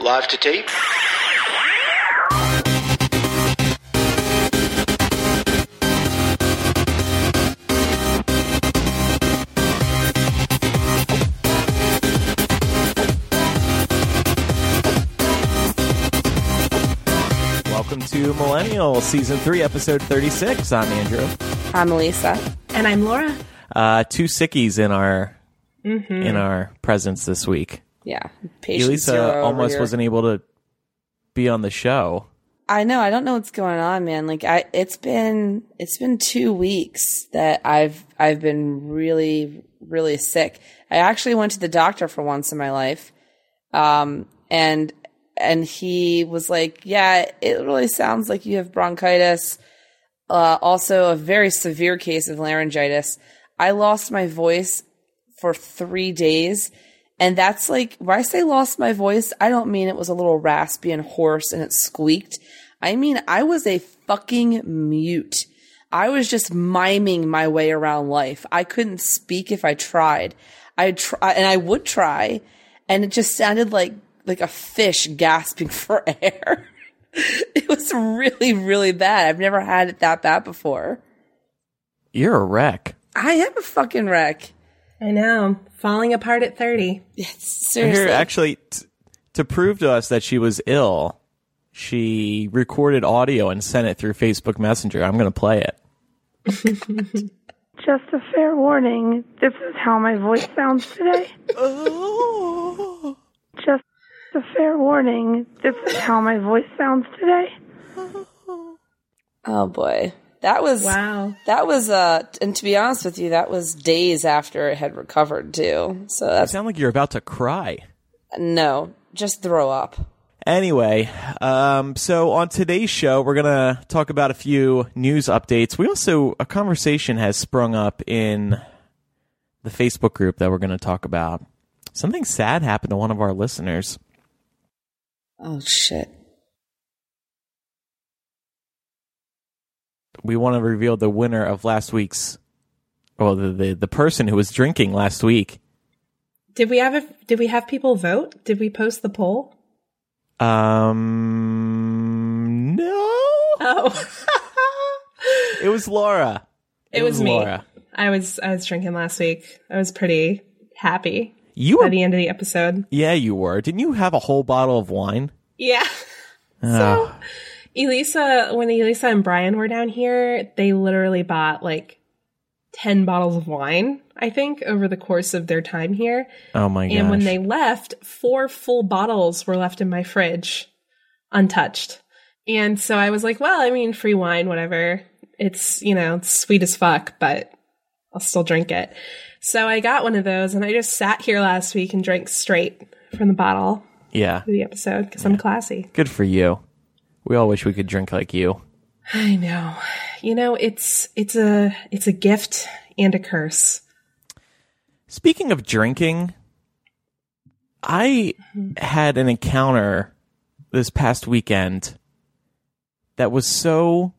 Live to tape. Welcome to Millennial Season 3, Episode 36. I'm Andrew. I'm Elisa. And I'm Laura. Uh, two sickies in our Mm-hmm. in our presence this week. Yeah. Patient Elisa zero almost here. wasn't able to be on the show. I know. I don't know what's going on, man. Like I, it's been, it's been two weeks that I've, I've been really, really sick. I actually went to the doctor for once in my life. Um, and, and he was like, yeah, it really sounds like you have bronchitis. Uh, also a very severe case of laryngitis. I lost my voice for three days. And that's like, when I say lost my voice, I don't mean it was a little raspy and hoarse and it squeaked. I mean, I was a fucking mute. I was just miming my way around life. I couldn't speak if I tried. I try, and I would try, and it just sounded like, like a fish gasping for air. it was really, really bad. I've never had it that bad before. You're a wreck. I am a fucking wreck. I know. Falling apart at 30. Seriously. Here, actually, t- to prove to us that she was ill, she recorded audio and sent it through Facebook Messenger. I'm going to play it. Just a fair warning, this is how my voice sounds today. Just a fair warning, this is how my voice sounds today. Oh boy. That was Wow. That was uh and to be honest with you, that was days after it had recovered too. So that sound like you're about to cry. no, just throw up. Anyway, um, so on today's show, we're gonna talk about a few news updates. We also a conversation has sprung up in the Facebook group that we're gonna talk about. Something sad happened to one of our listeners. Oh shit. We want to reveal the winner of last week's, well, the, the the person who was drinking last week. Did we have a, did we have people vote? Did we post the poll? Um, no, Oh. it was Laura. it, was, me. Laura. I was I was drinking last week. I was pretty happy You by were, the end of the episode. yeah, you were. Didn't you have a whole bottle of wine? Yeah. So Elisa when Elisa and Brian were down here, they literally bought like 10 bottles of wine, I think, over the course of their time here. Oh my gosh! And when they left, four full bottles were left in my fridge untouched. And so I was like, well, I mean, free wine, whatever. It's, you know, it's sweet as fuck, but I'll still drink it. So I got one of those and I just sat here last week and drank straight from the bottle yeah, the episode because I'm classy. good for you. We all wish we could drink like you. I know. You know, it's, it's a, it's a gift and a curse. Speaking of drinking, I had an encounter this past weekend that was so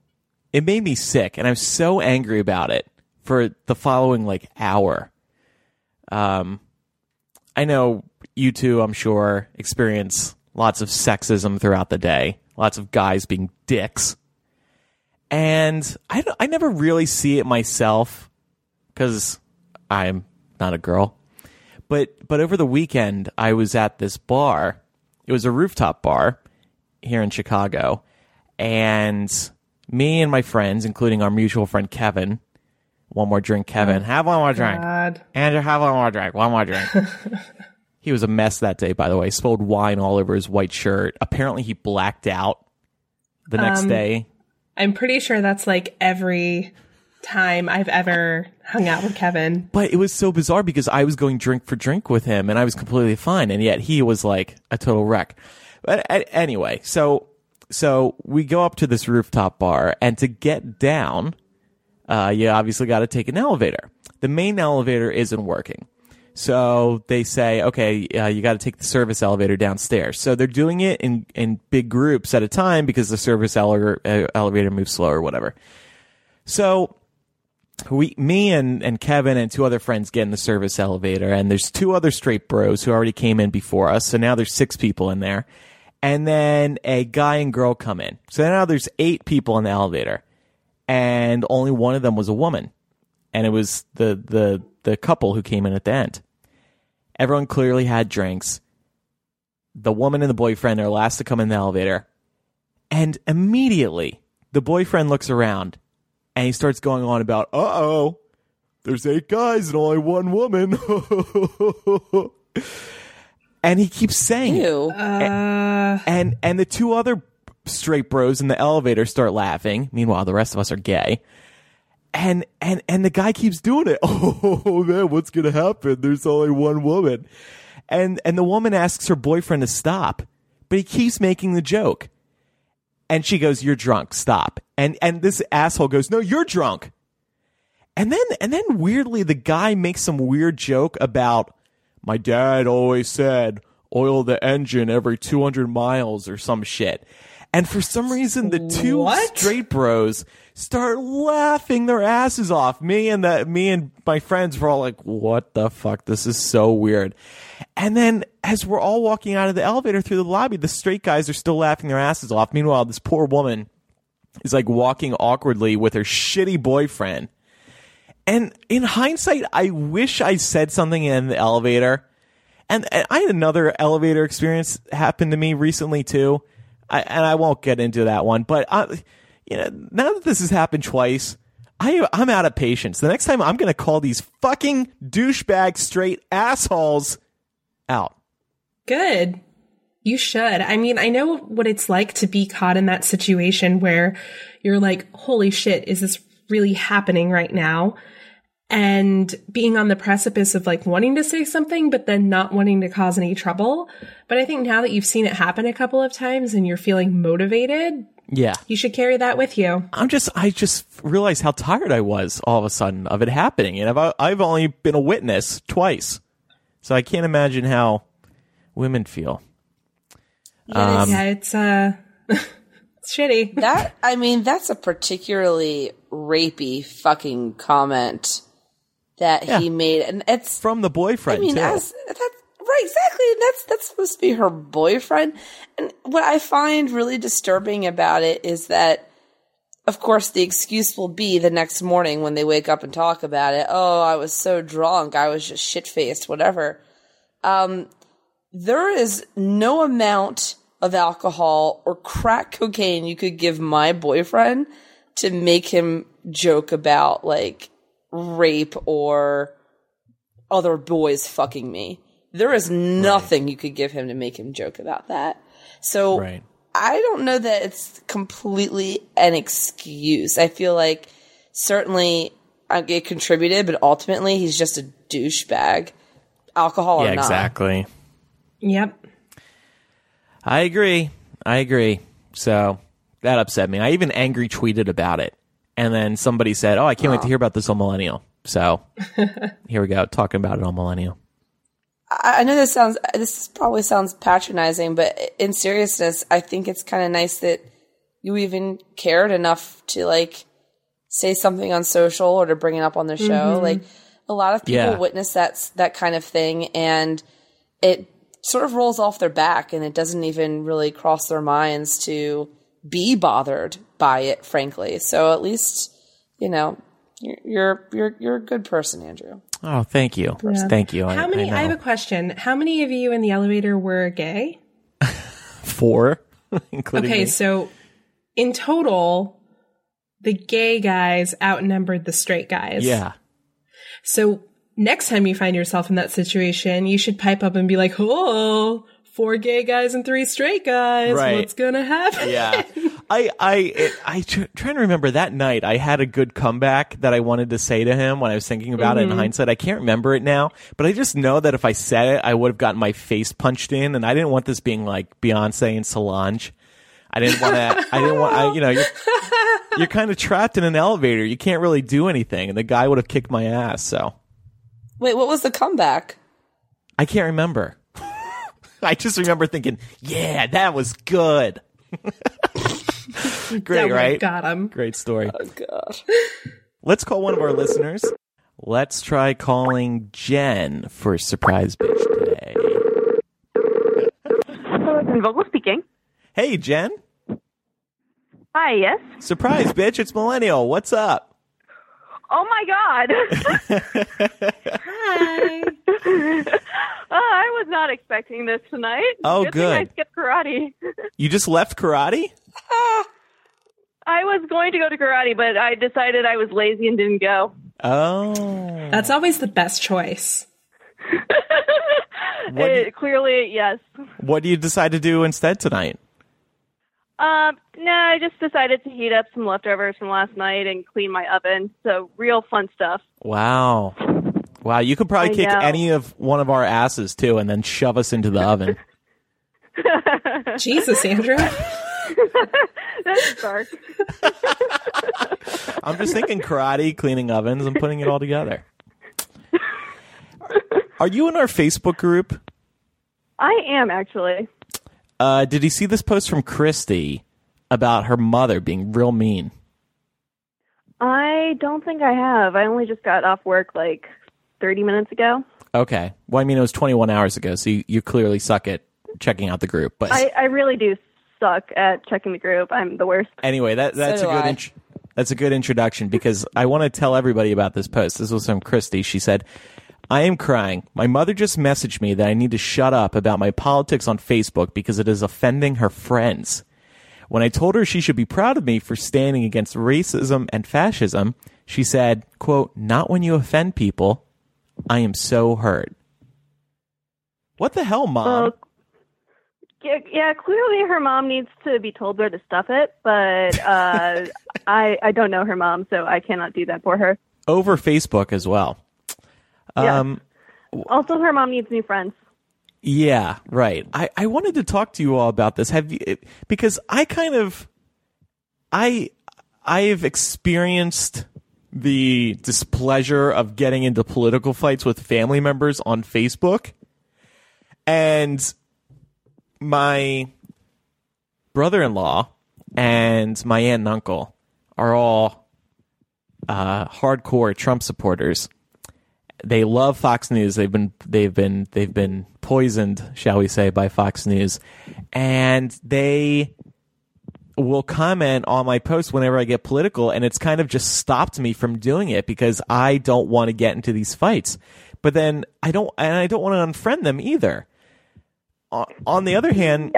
it made me sick and I was so angry about it for the following like hour. Um I know you two I'm sure experience lots of sexism throughout the day, lots of guys being dicks. And I, I never really see it myself cuz I'm not a girl. But but over the weekend I was at this bar. It was a rooftop bar here in Chicago. And me and my friends, including our mutual friend Kevin, one more drink, Kevin. Oh have one more drink. God. Andrew, have one more drink. One more drink. he was a mess that day, by the way. Spilled wine all over his white shirt. Apparently, he blacked out the next day. I'm pretty sure that's like every time I've ever hung out with Kevin. But it was so bizarre because I was going drink for drink with him and I was completely fine. And yet he was like a total wreck. But anyway, so, so we go up to this rooftop bar and to get down, uh, you obviously got to take an elevator. The main elevator isn't working. So they say, okay, uh, you got to take the service elevator downstairs. So they're doing it in, in big groups at a time because the service ele- uh, elevator moves slow or whatever. So we, me and, and Kevin and two other friends get in the service elevator and there's two other straight bros who already came in before us. So now there's six people in there. And then a guy and girl come in. So now there's eight people in the elevator and only one of them was a woman. And it was the, the, the couple who came in at the end. Everyone clearly had drinks. The woman and the boyfriend are last to come in the elevator. And immediately the boyfriend looks around and he starts going on about, uh oh, there's eight guys and only one woman. and he keeps saying it. Ew. And and the two other straight bros in the elevator start laughing. Meanwhile, the rest of us are gay. And and and the guy keeps doing it. Oh man, what's gonna happen? There's only one woman. And and the woman asks her boyfriend to stop, but he keeps making the joke. And she goes, "You're drunk. Stop." And and this asshole goes, "No, you're drunk." And then and then weirdly the guy makes some weird joke about my dad always said oil the engine every 200 miles or some shit. And for some reason the two What? straight bros start laughing their asses off. Me and the me and my friends were all like, "What the fuck? This is so weird." And then as we're all walking out of the elevator through the lobby, the straight guys are still laughing their asses off. Meanwhile, this poor woman is like walking awkwardly with her shitty boyfriend. And in hindsight, I wish I said something in the elevator. And, and I had another elevator experience happen to me recently too. I, and I won't get into that one, but I, you know, now that this has happened twice, I, I'm out of patience. The next time I'm going to call these fucking douchebag straight assholes out. Good. You should. I mean, I know what it's like to be caught in that situation where you're like, holy shit, is this really happening right now? And being on the precipice of like wanting to say something, but then not wanting to cause any trouble. But I think now that you've seen it happen a couple of times and you're feeling motivated, Yeah. you should carry that with you. I'm just, I just realized how tired I was all of a sudden of it happening. And I've, I've only been a witness twice. So I can't imagine how women feel. Um, yeah, it's, uh, it's shitty. That I mean, that's a particularly rapey fucking comment that Yeah. he made, and it's. From the boyfriend. I mean, as that's right, exactly. That's that's supposed to be her boyfriend, and what I find really disturbing about it is that, of course, the excuse will be the next morning when they wake up and talk about it. Oh, I was so drunk, I was just shit faced, whatever. Um, there is no amount of alcohol or crack cocaine you could give my boyfriend to make him joke about like rape or other boys fucking me. There is nothing you could give him to make him joke about that. So Right. I don't know that it's completely an excuse. I feel like certainly uh, it contributed, but ultimately he's just a douchebag. Alcohol yeah, or not. exactly. Yep. I agree. I agree. So that upset me. I even angry tweeted about it. And then somebody said, Oh, I can't wait to hear about this on Millennial. So here we go, talking about it on Millennial. I I know this sounds this probably sounds patronizing, but in seriousness, I think it's kind of nice that you even cared enough to like say something on social or to bring it up on the show. Mm-hmm. Like a lot of people Yeah. witness that that kind of thing, and it sort of rolls off their back, and it doesn't even really cross their minds to be bothered by it. Frankly, so at least you know you're you're you're, you're a good person, Andrew. Oh, thank you. Thank you. How I, many? I, I, have a question. How many of you in the elevator were gay? Four, including Okay, me. so in total, the gay guys outnumbered the straight guys. Yeah. So next time you find yourself in that situation, you should pipe up and be like, "Oh, four gay guys and three straight guys. Right. What's gonna happen?" Yeah. I I it, I tr- trying to remember that night. I had a good comeback that I wanted to say to him when I was thinking about it in mm-hmm. hindsight. I can't remember it now, but I just know that if I said it, I would have gotten my face punched in, and I didn't want this being like Beyonce and Solange. I didn't want to. I didn't want. I, you know, you're, you're kind of trapped in an elevator. You can't really do anything, and the guy would have kicked my ass. So Wait, what was the comeback? I can't remember. I just remember thinking, "Yeah, that was good." Great, would've right? Got him. Great story. Oh, God. Let's call one of our listeners. Let's try calling Jen for surprise bitch today. Hello, Vogel speaking. Hey, Jen. Hi, yes. Surprise bitch, it's Millennial. What's up? Oh my god. Hi. oh, I was not expecting this tonight. Oh, good. good. Thing I skipped karate. You just left karate? I was going to go to karate, but I decided I was lazy and didn't go. Oh. That's always the best choice. What do, Uh, clearly, yes. what do you decide to do instead tonight? Um, no, I just decided to heat up some leftovers from last night and clean my oven. So real fun stuff. Wow. Wow, you could probably I kick know. any of one of our asses too and then shove us into the oven. Jesus, Andrew. That's dark. I'm just thinking karate, cleaning ovens, and putting it all together. Are you in our Facebook group? I am actually. Uh, did you see this post from Christy about her mother being real mean? I don't think I have. I only just got off work like 30 minutes ago. Okay. Well, I mean, it was 21 hours ago, so you, you clearly suck at checking out the group. But I, I really do suck at checking the group. I'm the worst. anyway, that that's do a good int- that's a good introduction because I want to tell everybody about this post. This was from Christy. She said, "I am crying. My mother just messaged me that I need to shut up about my politics on Facebook because it is offending her friends." When I told her she should be proud of me for standing against racism and fascism, she said, quote, not when you offend people. I am so hurt. What the hell, mom? Well, yeah, clearly her mom needs to be told where to stuff it, but uh, I I don't know her mom, so I cannot do that for her. Over Facebook as well. Yeah. Um, Also, her mom needs new friends. Yeah, right. I, I wanted to talk to you all about this. Have you because I kind of I I've experienced the displeasure of getting into political fights with family members on Facebook. And my brother-in-law and my aunt and uncle are all uh, hardcore Trump supporters they love Fox News. They've been they've been they've been poisoned, shall we say, by Fox News, and they will comment on my posts whenever I get political, and it's kind of just stopped me from doing it because I don't want to get into these fights. But then I don't, and I don't want to unfriend them either. On, the other hand,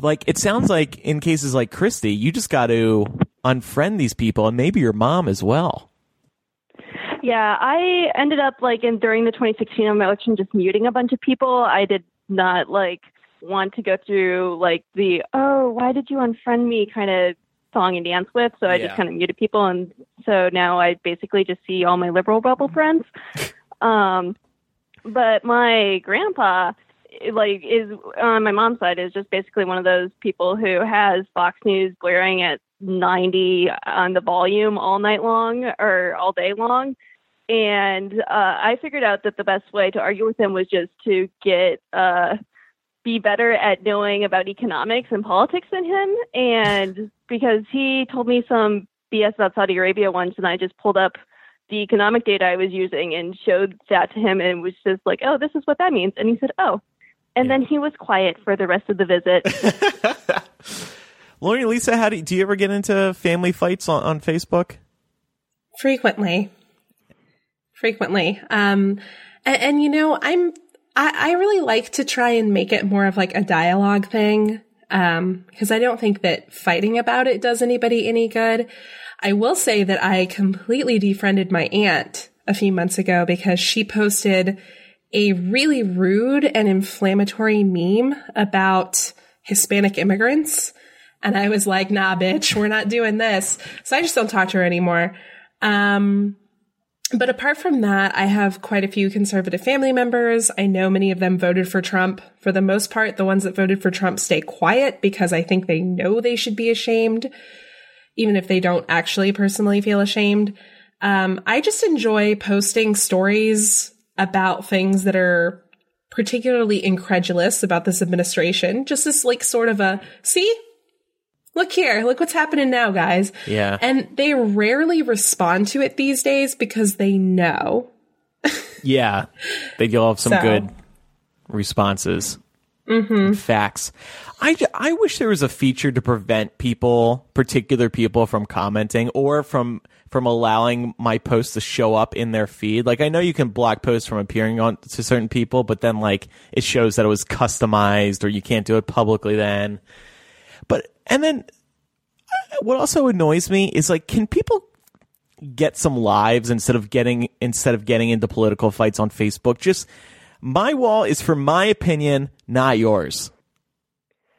like it sounds like in cases like Christy, you just got to unfriend these people, and maybe your mom as well. Yeah, I ended up like in during the 2016 election just muting a bunch of people. I did not like want to go through like the oh why did you unfriend me kind of song and dance with. So I Yeah. just kind of muted people, and so now I basically just see all my liberal bubble friends. um, but my grandpa like is on my mom's side is just basically one of those people who has Fox News blaring at 90 on the volume all night long or all day long. And uh, I figured out that the best way to argue with him was just to get uh, be better at knowing about economics and politics than him. And because he told me some BS about Saudi Arabia once, and I just pulled up the economic data I was using and showed that to him, and was just like, "Oh, this is what that means." And he said, "Oh." And then he was quiet for the rest of the visit. Lori, and Lisa, how do you, do you ever get into family fights on, on Facebook? frequently frequently um and, and you know i'm I, I really like to try and make it more of like a dialogue thing um because i don't think that fighting about it does anybody any good i will say that i completely defriended my aunt a few months ago because she posted a really rude and inflammatory meme about hispanic immigrants and I was like, nah, bitch, we're not doing this. So I just don't talk to her anymore. Um, but apart from that, I have quite a few conservative family members. I know many of them voted for Trump. For the most part, the ones that voted for Trump stay quiet because I think they know they should be ashamed, even if they don't actually personally feel ashamed. Um, I just enjoy posting stories about things that are particularly incredulous about this administration. Just as like sort of a, see, look here, look what's happening now, guys. Yeah. And they rarely respond to it these days because they know. Yeah, they will have some So. good responses. Mm-hmm. Facts. I, I wish there was a feature to prevent people, particular people, from commenting or from from allowing my posts to show up in their feed. Like I know you can block posts from appearing on to certain people, but then like it shows that it was customized or you can't do it publicly then. But and then uh, what also annoys me is like can people get some lives instead of getting instead of getting into political fights on Facebook. Just my wall is for my opinion, not yours.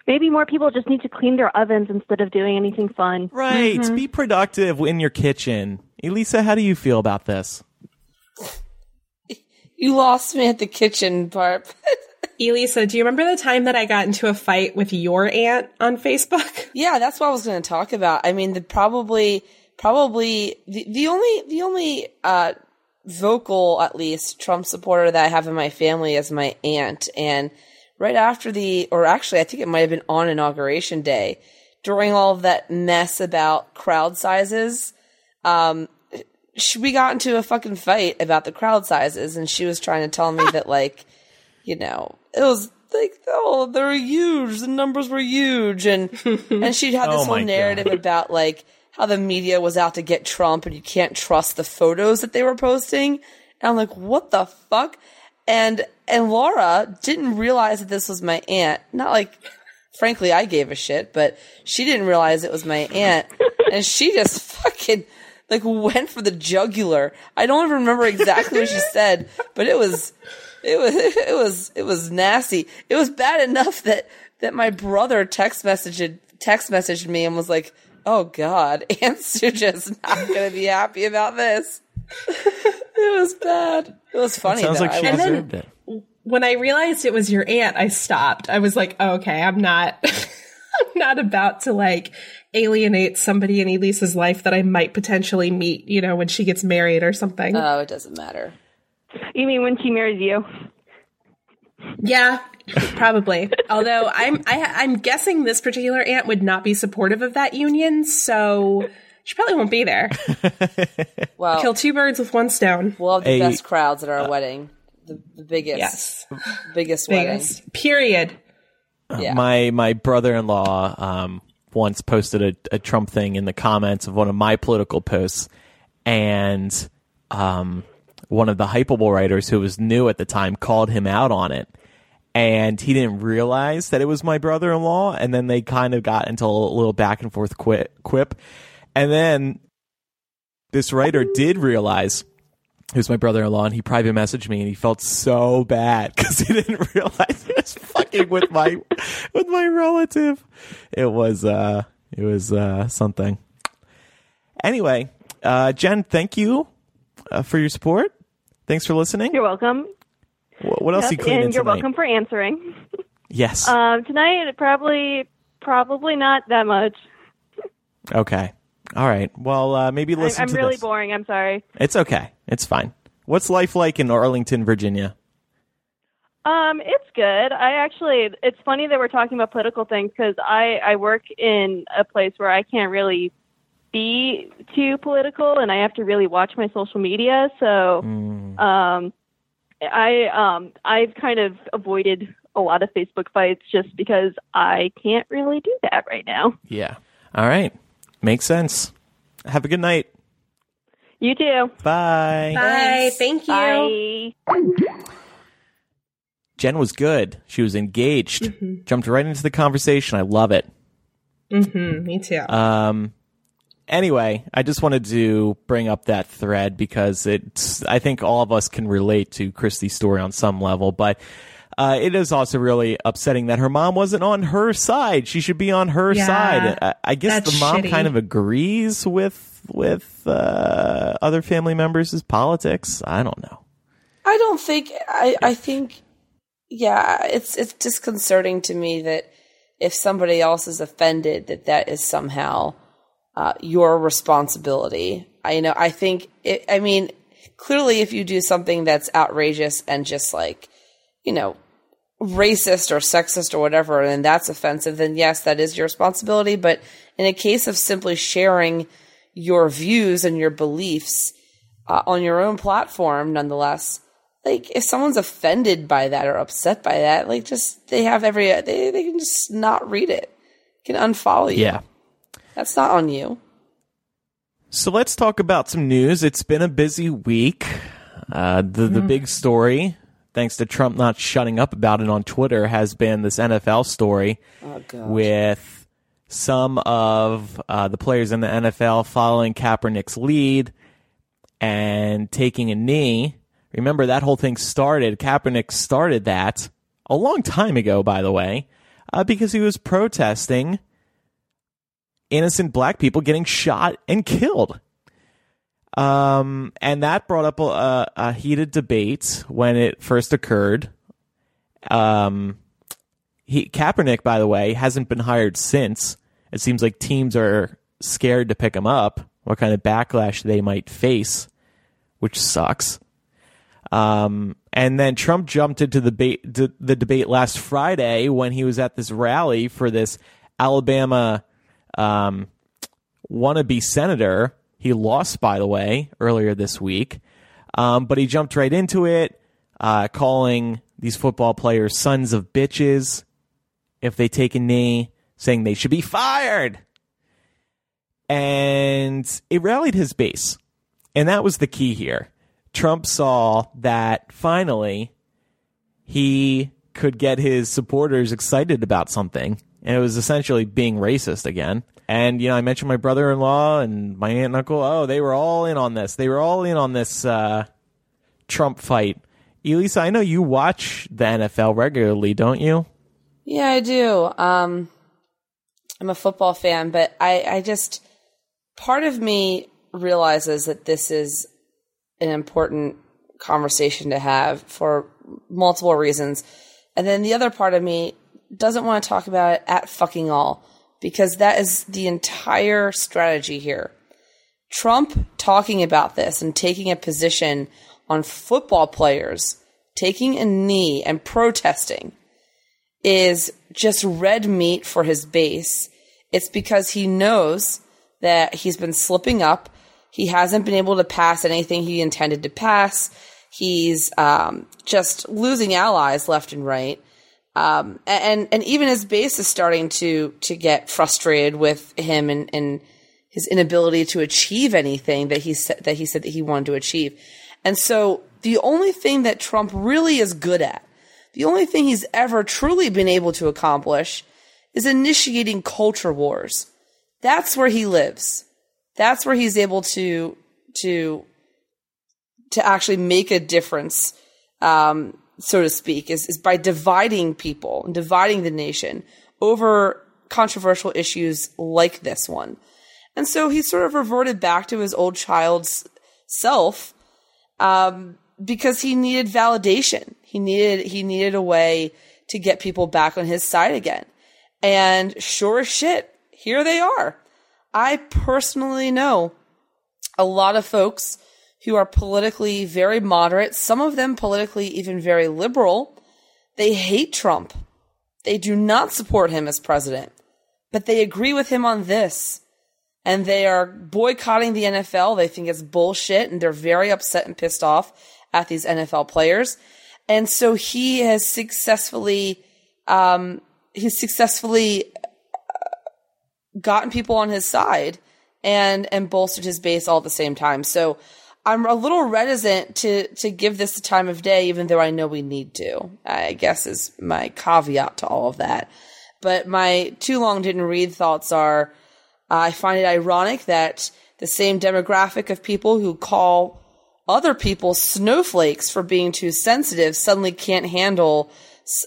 Maybe more people just need to clean their ovens instead of doing anything fun. Right. Be productive in your kitchen. Elisa, how do you feel about this? You lost me at the kitchen, Barb. Elisa, do you remember the time that I got into a fight with your aunt on Facebook? yeah, that's what I was going to talk about. I mean, the probably, probably the, the only, the only, uh, vocal, at least Trump supporter that I have in my family is my aunt. And right after the, or actually, I think it might have been on inauguration day during all of that mess about crowd sizes. Um, we got into a fucking fight about the crowd sizes and she was trying to tell me that like, you know, it was like, oh, they were huge. The numbers were huge. And, and she'd had this Oh whole narrative God. about like how the media was out to get Trump and you can't trust the photos that they were posting. And I'm like, what the fuck? And, and Laura didn't realize that this was my aunt. Not like, frankly, I gave a shit, but she didn't realize it was my aunt. and she just fucking, like, went for the jugular. I don't even remember exactly what she said, but it was, it was, it was, it was nasty. It was bad enough that, that my brother text messaged, text messaged me and was like, oh God, Aunt Suja's not going to be happy about this. it was bad. It was funny. Sounds though. like she I- And then- deserved it. When I realized it was your aunt, I stopped. I was like, oh, okay, I'm not, I'm not about to like alienate somebody in Elisa's life that I might potentially meet, you know, when she gets married or something. oh, it doesn't matter. You mean when she marries you? Yeah, probably. Although I'm I, I'm guessing this particular aunt would not be supportive of that union, so she probably won't be there. Well, Kill two birds with one stone. we'll have the A- best crowds at our wedding. The, the biggest, Yes, biggest wedding. period. Yeah. My my brother in law um, once posted a, a Trump thing in the comments of one of my political posts, and um, one of the Hypable writers who was new at the time called him out on it. And he didn't realize that it was my brother in law. And then they kind of got into a little back and forth quip. quip. And then this writer did realize it was my brother-in-law and he private messaged me and he felt so bad because he didn't realize he was fucking with my with my relative it was uh it was uh something anyway uh jen thank you uh, for your support thanks for listening You're welcome. Wh- what else Yes, you cleaning and you're tonight welcome for answering. yes Um, tonight, probably, probably not that much. okay all right well uh maybe I'm, listen I'm to really this boring. I'm sorry. it's okay it's fine what's life like in arlington virginia Um, it's good. I actually, it's funny that we're talking about political things because I I work in a place where I can't really be too political, and I have to really watch my social media. So, um, I um I've kind of avoided a lot of Facebook fights just because I can't really do that right now. yeah all right makes sense have a good night You too. bye Bye. Thank you. Bye. Jen was good. She was engaged. Jumped right into the conversation. I love it. hmm me too. Um, anyway, I just wanted to bring up that thread because it's, I think all of us can relate to Christy's story on some level, but uh, it is also really upsetting that her mom wasn't on her side. She should be on her Yeah, side. I, I guess the mom shitty. kind of agrees with with uh, other family members' politics. I don't know. I don't think I I think yeah, it's it's disconcerting to me that if somebody else is offended that that is somehow uh, your responsibility. I you know I think it, I mean clearly if you do something that's outrageous and just like you know racist or sexist or whatever, and that's offensive, then yes, that is your responsibility. But in a case of simply sharing your views and your beliefs uh, on your own platform, nonetheless, like if someone's offended by that or upset by that, like just they have every they they can just not read it, can unfollow you. Yeah. That's not on you. So let's talk about some news. It's been a busy week. Uh, the the big story, thanks to Trump not shutting up about it on Twitter, has been this NFL story with some of uh, the players in the NFL following Kaepernick's lead and taking a knee. Remember that whole thing started. Kaepernick started that a long time ago, by the way, uh, because he was protesting innocent black people getting shot and killed. Um, and that brought up a, a heated debate when it first occurred. Um, he, Kaepernick, by the way, hasn't been hired since. It seems like teams are scared to pick him up. What kind of backlash they might face, which sucks. Um, and then Trump jumped into the debate, the debate last Friday when he was at this rally for this Alabama um, wannabe senator. He lost, by the way, earlier this week. Um, but he jumped right into it, uh, calling these football players sons of bitches if they take a knee, saying they should be fired. And it rallied his base. And that was the key here. Trump saw that finally he could get his supporters excited about something. And it was essentially being racist again. And, you know, I mentioned my brother in law and my aunt and uncle. Oh, they were all in on this. They were all in on this uh, Trump fight. Elisa, I know you watch the NFL regularly, don't you? Yeah, I do. Um, I'm a football fan, but I, I just part of me realizes that this is an important conversation to have for multiple reasons. And then the other part of me doesn't want to talk about it at fucking all because that is the entire strategy here. Trump talking about this and taking a position on football players taking a knee and protesting is just red meat for his base. It's because he knows that he's been slipping up. He hasn't been able to pass anything he intended to pass. He's um, just losing allies left and right. Um, and and even his base is starting to to get frustrated with him and, and his inability to achieve anything that he said that he said that he wanted to achieve. And so the only thing that Trump really is good at, the only thing he's ever truly been able to accomplish, is initiating culture wars. That's where he lives. That's where he's able to to to actually make a difference. Um, so to speak, is, is by dividing people and dividing the nation over controversial issues like this one. And so he sort of reverted back to his old child's self um, because he needed validation. He needed he needed a way to get people back on his side again. And sure as shit, here they are. I personally know a lot of folks who are politically very moderate, some of them politically even very liberal. They hate Trump. They do not support him as president, but they agree with him on this. And they are boycotting the NFL. They think it's bullshit and they're very upset and pissed off at these NFL players. And so he has successfully, um, he's successfully gotten people on his side and, and bolstered his base all at the same time. So, I'm a little reticent to to give this the time of day, even though I know we need to. I guess is my caveat to all of that. But my too long didn't read thoughts are: I find it ironic that the same demographic of people who call other people snowflakes for being too sensitive suddenly can't handle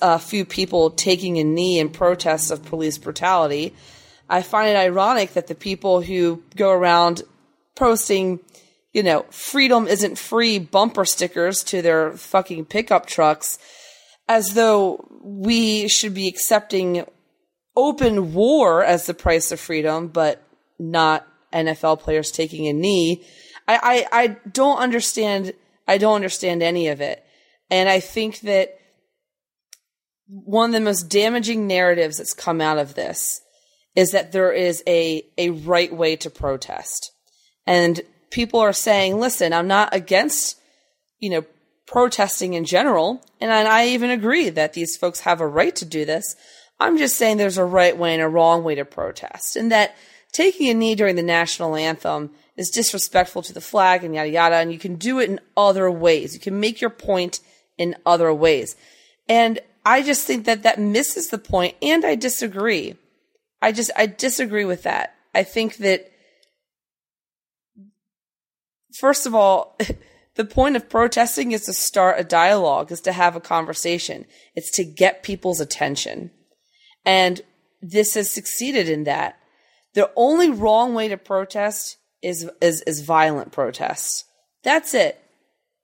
a few people taking a knee in protest of police brutality. I find it ironic that the people who go around posting you know, freedom isn't free bumper stickers to their fucking pickup trucks as though we should be accepting open war as the price of freedom, but not NFL players taking a knee. I, I, I don't understand. I don't understand any of it. And I think that one of the most damaging narratives that's come out of this is that there is a, a right way to protest. And people are saying, listen, I'm not against, you know, protesting in general. And I even agree that these folks have a right to do this. I'm just saying there's a right way and a wrong way to protest and that taking a knee during the national anthem is disrespectful to the flag and yada yada. And you can do it in other ways. You can make your point in other ways. And I just think that that misses the point and I disagree. I just, I disagree with that. I think that, first of all, the point of protesting is to start a dialogue, is to have a conversation. It's to get people's attention. And this has succeeded in that. The only wrong way to protest is, is, is violent protest. That's it.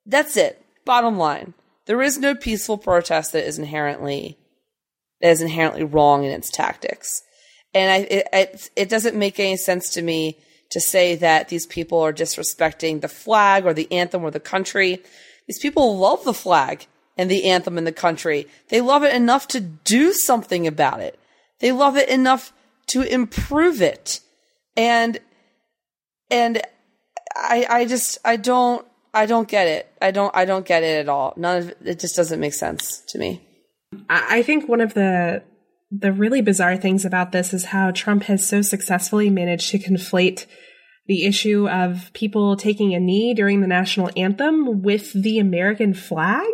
That's it. Bottom line. There is no peaceful protest that is inherently, that is inherently wrong in its tactics. And I, it, it, it doesn't make any sense to me to say that these people are disrespecting the flag or the anthem or the country. These people love the flag and the anthem and the country. They love it enough to do something about it. They love it enough to improve it. And, and I, I just, I don't, I don't get it. I don't, I don't get it at all. None of it, just doesn't make sense to me. I think one of the the really bizarre things about this is how Trump has so successfully managed to conflate the issue of people taking a knee during the national anthem with the American flag.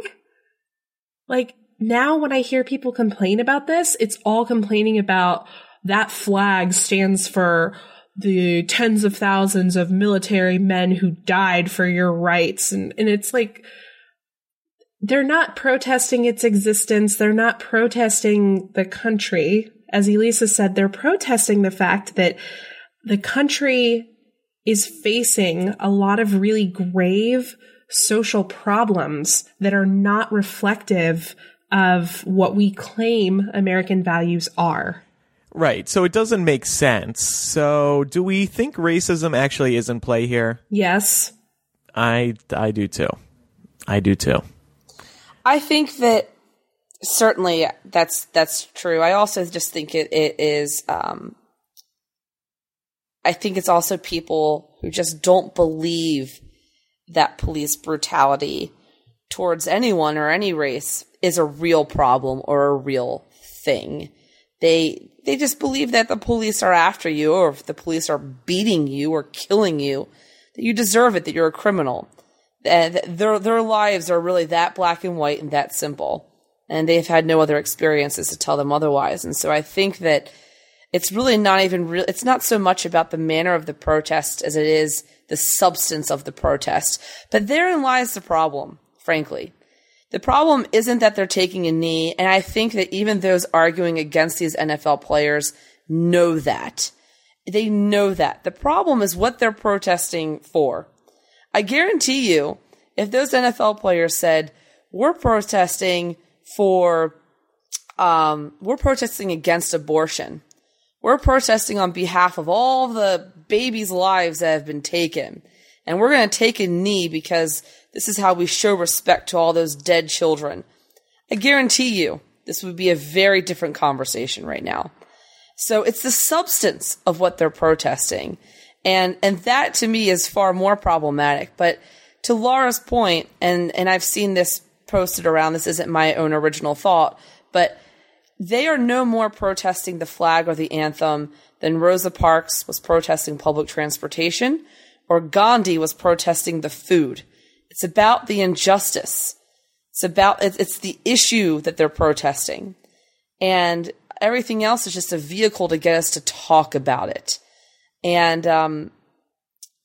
Like now when I hear people complain about this, it's all complaining about that flag stands for the tens of thousands of military men who died for your rights. And, and it's like, they're not protesting its existence. They're not protesting the country. As Elisa said, they're protesting the fact that the country is facing a lot of really grave social problems that are not reflective of what we claim American values are. Right. So it doesn't make sense. So do we think racism actually is in play here? Yes. I I do too. I do too. I think that certainly that's that's true. I also just think it, it is. Um, I think it's also people who just don't believe that police brutality towards anyone or any race is a real problem or a real thing. They they just believe that the police are after you, or if the police are beating you or killing you, that you deserve it, that you're a criminal and their their lives are really that black and white and that simple. And they've had no other experiences to tell them otherwise. And so i think that it's really not even real it's not so much about the manner of the protest as it is the substance of the protest. But therein lies the problem frankly. The problem isn't that they're taking a knee. And i think that even those arguing against these nfl players know that. They know that. The problem is what they're protesting for I guarantee you, if those NFL players said, we're protesting for, um, we're protesting against abortion. We're protesting on behalf of all the babies' lives that have been taken. And we're going to take a knee because this is how we show respect to all those dead children. I guarantee you, this would be a very different conversation right now. So it's the substance of what they're protesting. And, and that to me is far more problematic. But to Laura's point, and, and I've seen this posted around, this isn't my own original thought, but they are no more protesting the flag or the anthem than Rosa Parks was protesting public transportation or Gandhi was protesting the food. It's about the injustice. It's about, it's the issue that they're protesting. And everything else is just a vehicle to get us to talk about it and um,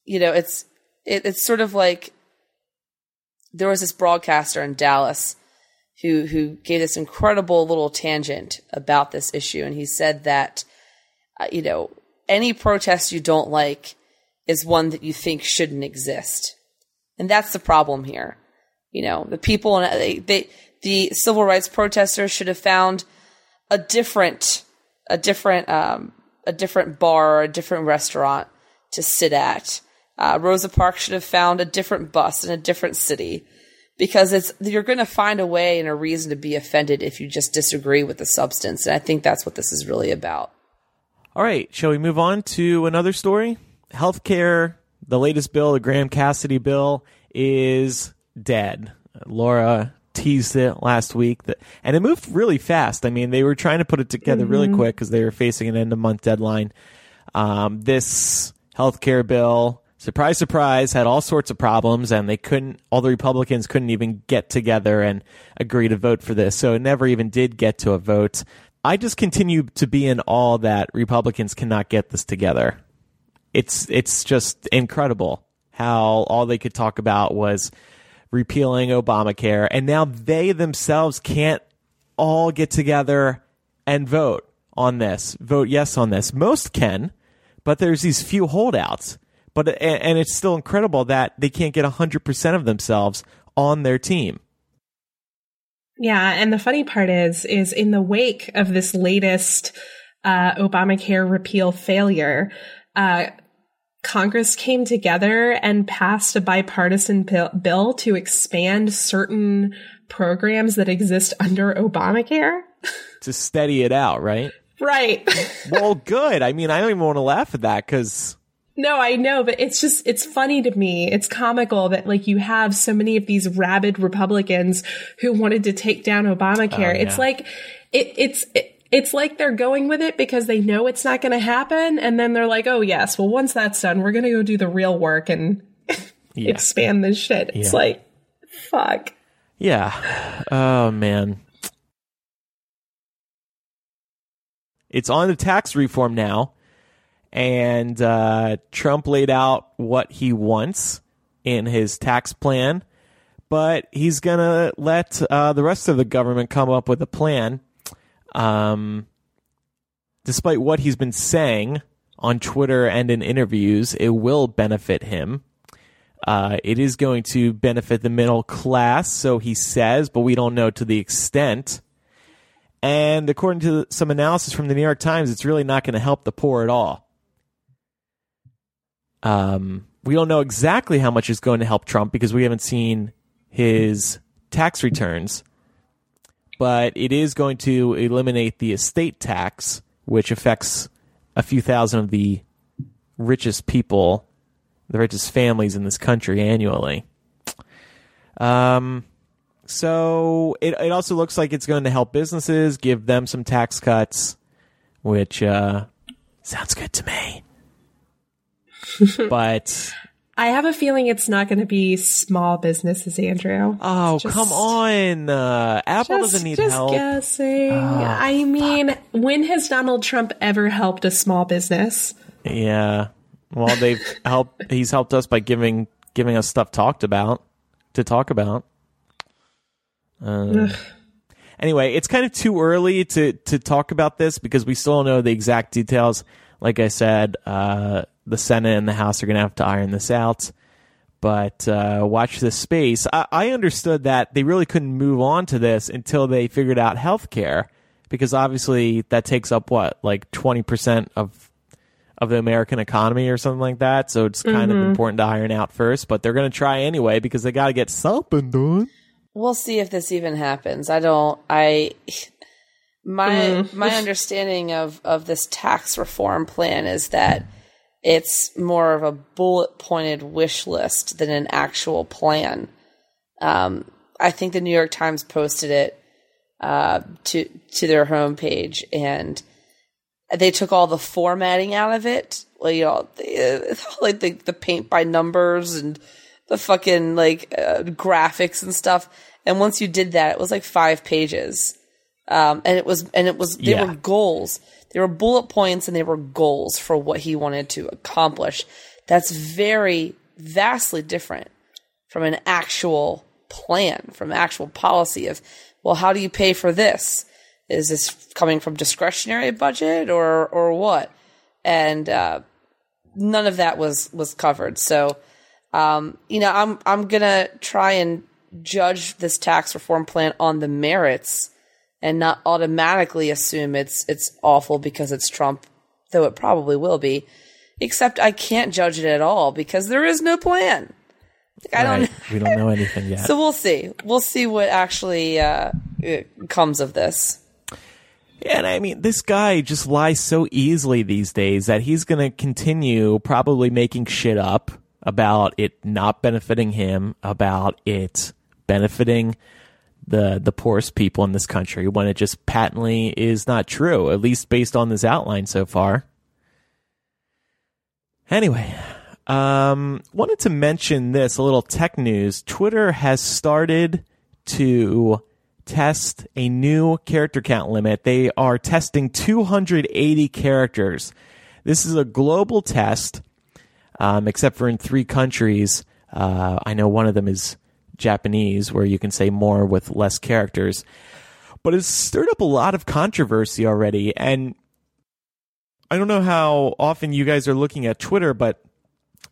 you know, it's it, it's sort of like there was this broadcaster in Dallas who who gave this incredible little tangent about this issue, and he said that uh, you know any protest you don't like is one that you think shouldn't exist, and that's the problem here. You know, the people and they, they the civil rights protesters should have found a different a different um, a different bar or a different restaurant to sit at. Uh, Rosa Parks should have found a different bus in a different city. because it's you're going to find a way and a reason to be offended if you just disagree with the substance. And I think that's what this is really about. All right, shall we move on to another story? Healthcare, the latest bill, the Graham Cassidy bill, is dead. Laura teased it last week, that, and it moved really fast. I mean, they were trying to put it together really quick because they were facing an end of month deadline. Um, this healthcare bill, surprise, surprise, had all sorts of problems, and they couldn't. All the Republicans couldn't even get together and agree to vote for this, so it never even did get to a vote. I just continue to be in awe that Republicans cannot get this together. It's it's just incredible how all they could talk about was repealing Obamacare, and now they themselves can't all get together and vote on this, vote yes on this. Most can, but there's these few holdouts. But and, it's still incredible that they can't get 100% of themselves on their team. Yeah, and the funny part is, is in the wake of this latest uh, Obamacare repeal failure, uh, Congress came together and passed a bipartisan bill, to expand certain programs that exist under Obamacare. to steady it out, right? Right. well, good. I mean, I don't even want to laugh at that because No, I know, but it's just, it's funny to me. It's comical that like you have so many of these rabid Republicans who wanted to take down Obamacare. Oh, yeah. It's like, it, it's, it, it's like they're going with it because they know it's not going to happen. And then they're like, oh, yes, well, once that's done, we're going to go do the real work and yeah, expand this shit. It's Yeah. like, fuck. yeah. Oh man, it's on the tax reform now, and uh, Trump laid out what he wants in his tax plan, but he's gonna let uh, the rest of the government come up with a plan. Um, despite what he's been saying on Twitter and in interviews, it will benefit him. Uh, it is going to benefit the middle class, so he says, but we don't know to the extent. And according to some analysis from the New York Times, it's really not going to help the poor at all. Um, we don't know exactly how much is going to help Trump because we haven't seen his tax returns. But it is going to eliminate the estate tax, which affects a few thousand of the richest people the richest families in this country annually. Um, so it it also looks like it's going to help businesses, give them some tax cuts, which uh, sounds good to me. but I have a feeling it's not going to be small businesses, Andrew. oh Just- come on, uh, Apple Just, doesn't need just help. guessing. I mean, when has Donald Trump ever helped a small business? Yeah. Well, they've helped. He's helped us by giving giving us stuff talked about to talk about. Uh, anyway, it's kind of too early to to talk about this because we still don't know the exact details. Like I said, uh, the Senate and the House are going to have to iron this out. But uh, watch this space. I, I understood that they really couldn't move on to this until they figured out healthcare, because obviously that takes up what like twenty percent of of the American economy or something like that. So it's kind of important to iron out first, but they're going to try anyway because they got to get something done. We'll see if this even happens. I don't. I my my understanding of of this tax reform plan is that it's more of a bullet pointed wish list than an actual plan. Um, I think the New York Times posted it uh, to to their homepage, and they took all the formatting out of it. Well, you know, the, like the the paint by numbers and the fucking like uh, graphics and stuff. And once you did that, it was like five pages, um, and it was and it was they Yeah. were goals. They were bullet points, and they were goals for what he wanted to accomplish. That's very vastly different from an actual plan, from actual policy of, well, how do you pay for this? Is this coming from discretionary budget or or what? And uh, none of that was was covered. So, um, you know, I'm I'm gonna try and judge this tax reform plan on the merits and not automatically assume it's it's awful because it's Trump, though it probably will be. Except I can't judge it at all because there is no plan. I don't. We don't know anything yet. So we'll see. We'll see what actually uh, comes of this. And I mean, this guy just lies so easily these days that he's going to continue probably making shit up about it not benefiting him, about it benefiting the the poorest people in this country when it just patently is not true, at least based on this outline so far. Anyway, um, wanted to mention this a little tech news. Twitter has started to test a new character count limit. They are testing 280 characters. This is a global test, um, except for in three countries. Uh, I know one of them is Japanese, where you can say more with less characters. But it's stirred up a lot of controversy already. And I don't know how often you guys are looking at Twitter, but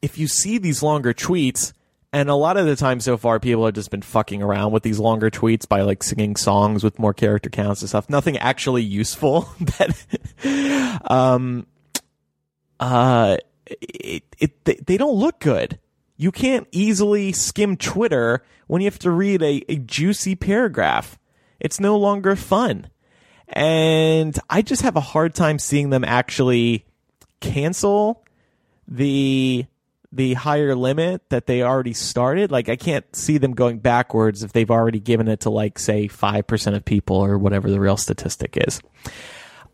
if you see these longer tweets, and a lot of the time so far, people have just been fucking around with these longer tweets by like singing songs with more character counts and stuff. Nothing actually useful that, um, uh, it, it, they, they don't look good. You can't easily skim Twitter when you have to read a, a juicy paragraph. It's no longer fun. And I just have a hard time seeing them actually cancel the the higher limit that they already started. Like I can't see them going backwards if they've already given it to like say 5% of people or whatever the real statistic is.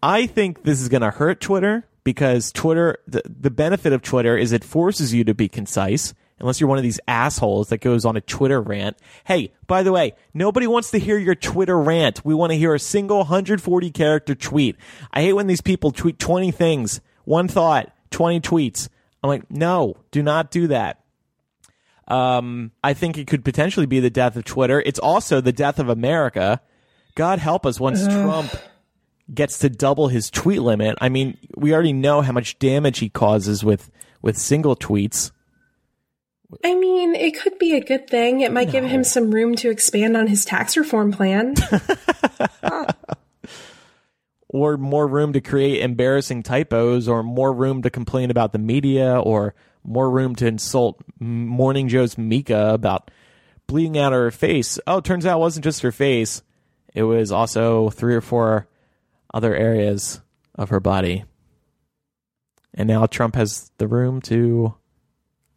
I think this is going to hurt Twitter because Twitter the, the benefit of Twitter is it forces you to be concise unless you're one of these assholes that goes on a Twitter rant. Hey, by the way, nobody wants to hear your Twitter rant. We want to hear a single 140 character tweet. I hate when these people tweet 20 things, one thought, 20 tweets. I'm like, no, do not do that. Um, I think it could potentially be the death of Twitter. It's also the death of America. God help us once Trump gets to double his tweet limit. I mean, we already know how much damage he causes with with single tweets. I mean, it could be a good thing. It might give him some room to expand on his tax reform plan. or more room to create embarrassing typos or more room to complain about the media or more room to insult Morning Joe's Mika about bleeding out of her face. Oh, it turns out it wasn't just her face. It was also three or four other areas of her body. And now Trump has the room to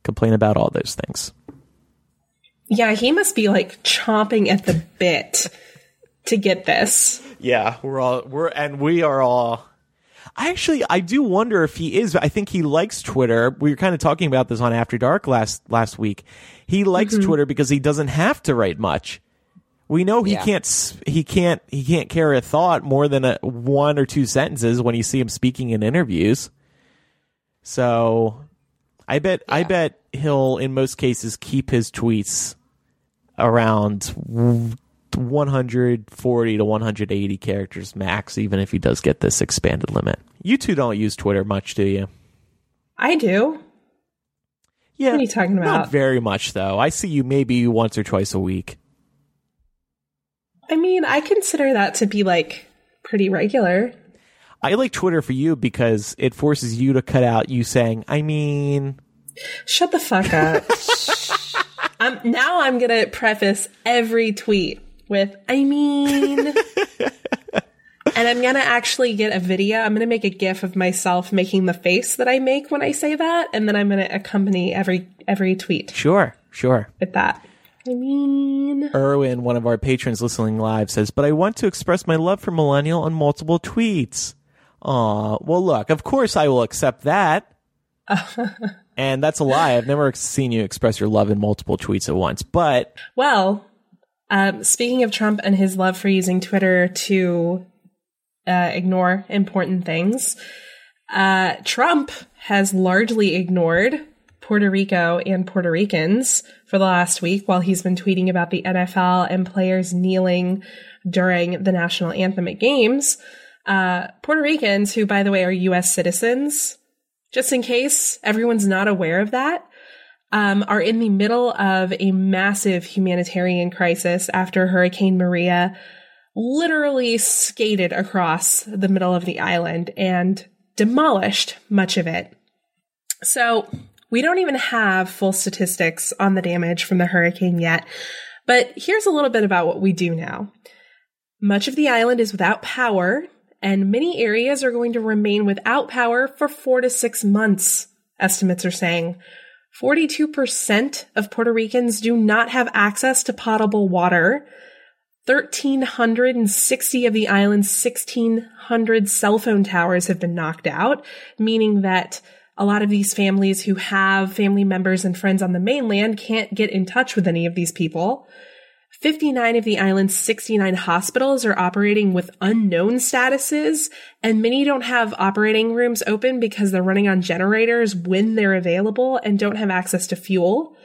complain about all those things. yeah, he must be like chomping at the bit to get this. Yeah, we're all we're and we are all. I actually I do wonder if he is. I think he likes Twitter. We were kind of talking about this on After Dark last last week. He likes mm-hmm. Twitter because he doesn't have to write much. We know he Yeah. can't he can't he can't carry a thought more than a one or two sentences when you see him speaking in interviews. So, I bet I bet he'll in most cases keep his tweets around 140 to 180 characters max, even if he does get this expanded limit. You two don't use Twitter much, do you? I do. Yeah. What are you talking about? Not very much, though. I see you maybe once or twice a week. I mean, I consider that to be like pretty regular. I like Twitter for you because it forces you to cut out you saying, I mean, Shut the fuck up. I'm, now I'm going to preface every tweet with, I mean. and I'm going to actually get a video. I'm going to make a gif of myself making the face that I make when I say that. And then I'm going to accompany every, every tweet sure, sure. with that. I mean, Erwin, one of our patrons listening live, says, But I want to express my love for Millennial on multiple tweets. Aw, well, look, of course I will accept that. and that's a lie. I've never seen you express your love in multiple tweets at once. But well, um, speaking of Trump and his love for using Twitter to uh, ignore important things, uh, Trump has largely ignored Puerto Rico and Puerto Ricans for the last week while he's been tweeting about the NFL and players kneeling during the national anthem at games. Uh, Puerto Ricans, who by the way are U.S. citizens, just in case everyone's not aware of that, um, are in the middle of a massive humanitarian crisis after Hurricane Maria literally skated across the middle of the island and demolished much of it. So We don't even have full statistics on the damage from the hurricane yet. But here's a little bit about what we do know. Much of the island is without power, and many areas are going to remain without power for four to six months, estimates are saying. 42% of Puerto Ricans do not have access to potable water. 1,360 of the island's 1,600 cell phone towers have been knocked out, meaning that a lot of these families who have family members and friends on the mainland can't get in touch with any of these people. 59 of the island's 69 hospitals are operating with unknown statuses, and many don't have operating rooms open because they're running on generators when they're available and don't have access to fuel.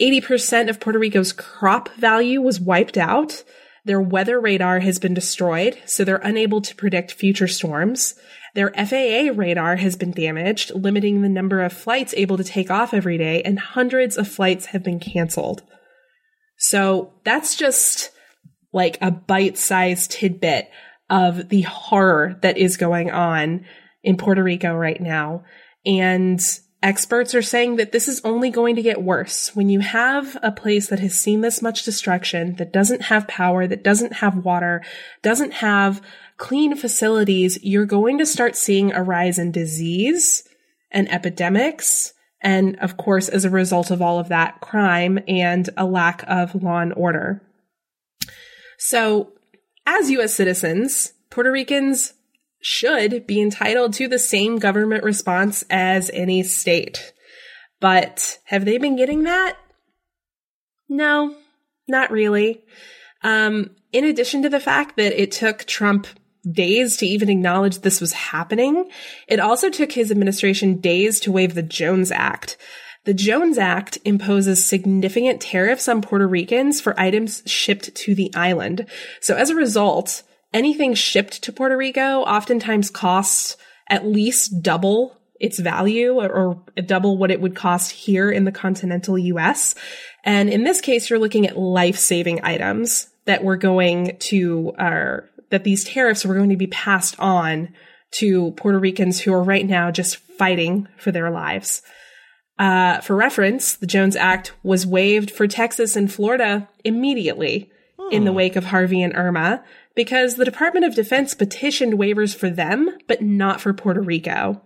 80% of Puerto Rico's crop value was wiped out. Their weather radar has been destroyed, so they're unable to predict future storms. Their FAA radar has been damaged, limiting the number of flights able to take off every day, and hundreds of flights have been canceled. So that's just like a bite sized tidbit of the horror that is going on in Puerto Rico right now. And experts are saying that this is only going to get worse. When you have a place that has seen this much destruction, that doesn't have power, that doesn't have water, doesn't have clean facilities, you're going to start seeing a rise in disease and epidemics and of course, as a result of all of that, crime and a lack of law and order. So, as US citizens, Puerto Ricans should be entitled to the same government response as any state. But have they been getting that? No, not really. Um, in addition to the fact that it took Trump days to even acknowledge this was happening. It also took his administration days to waive the Jones Act. The Jones Act imposes significant tariffs on Puerto Ricans for items shipped to the island. So as a result, anything shipped to Puerto Rico oftentimes costs at least double its value or, double what it would cost here in the continental US. And in this case, you're looking at life saving items that were going to, uh, that these tariffs were going to be passed on to Puerto Ricans who are right now just fighting for their lives. Uh, for reference, the Jones Act was waived for Texas and Florida immediately hmm. in the wake of Harvey and Irma because the Department of Defense petitioned waivers for them, but not for Puerto Rico.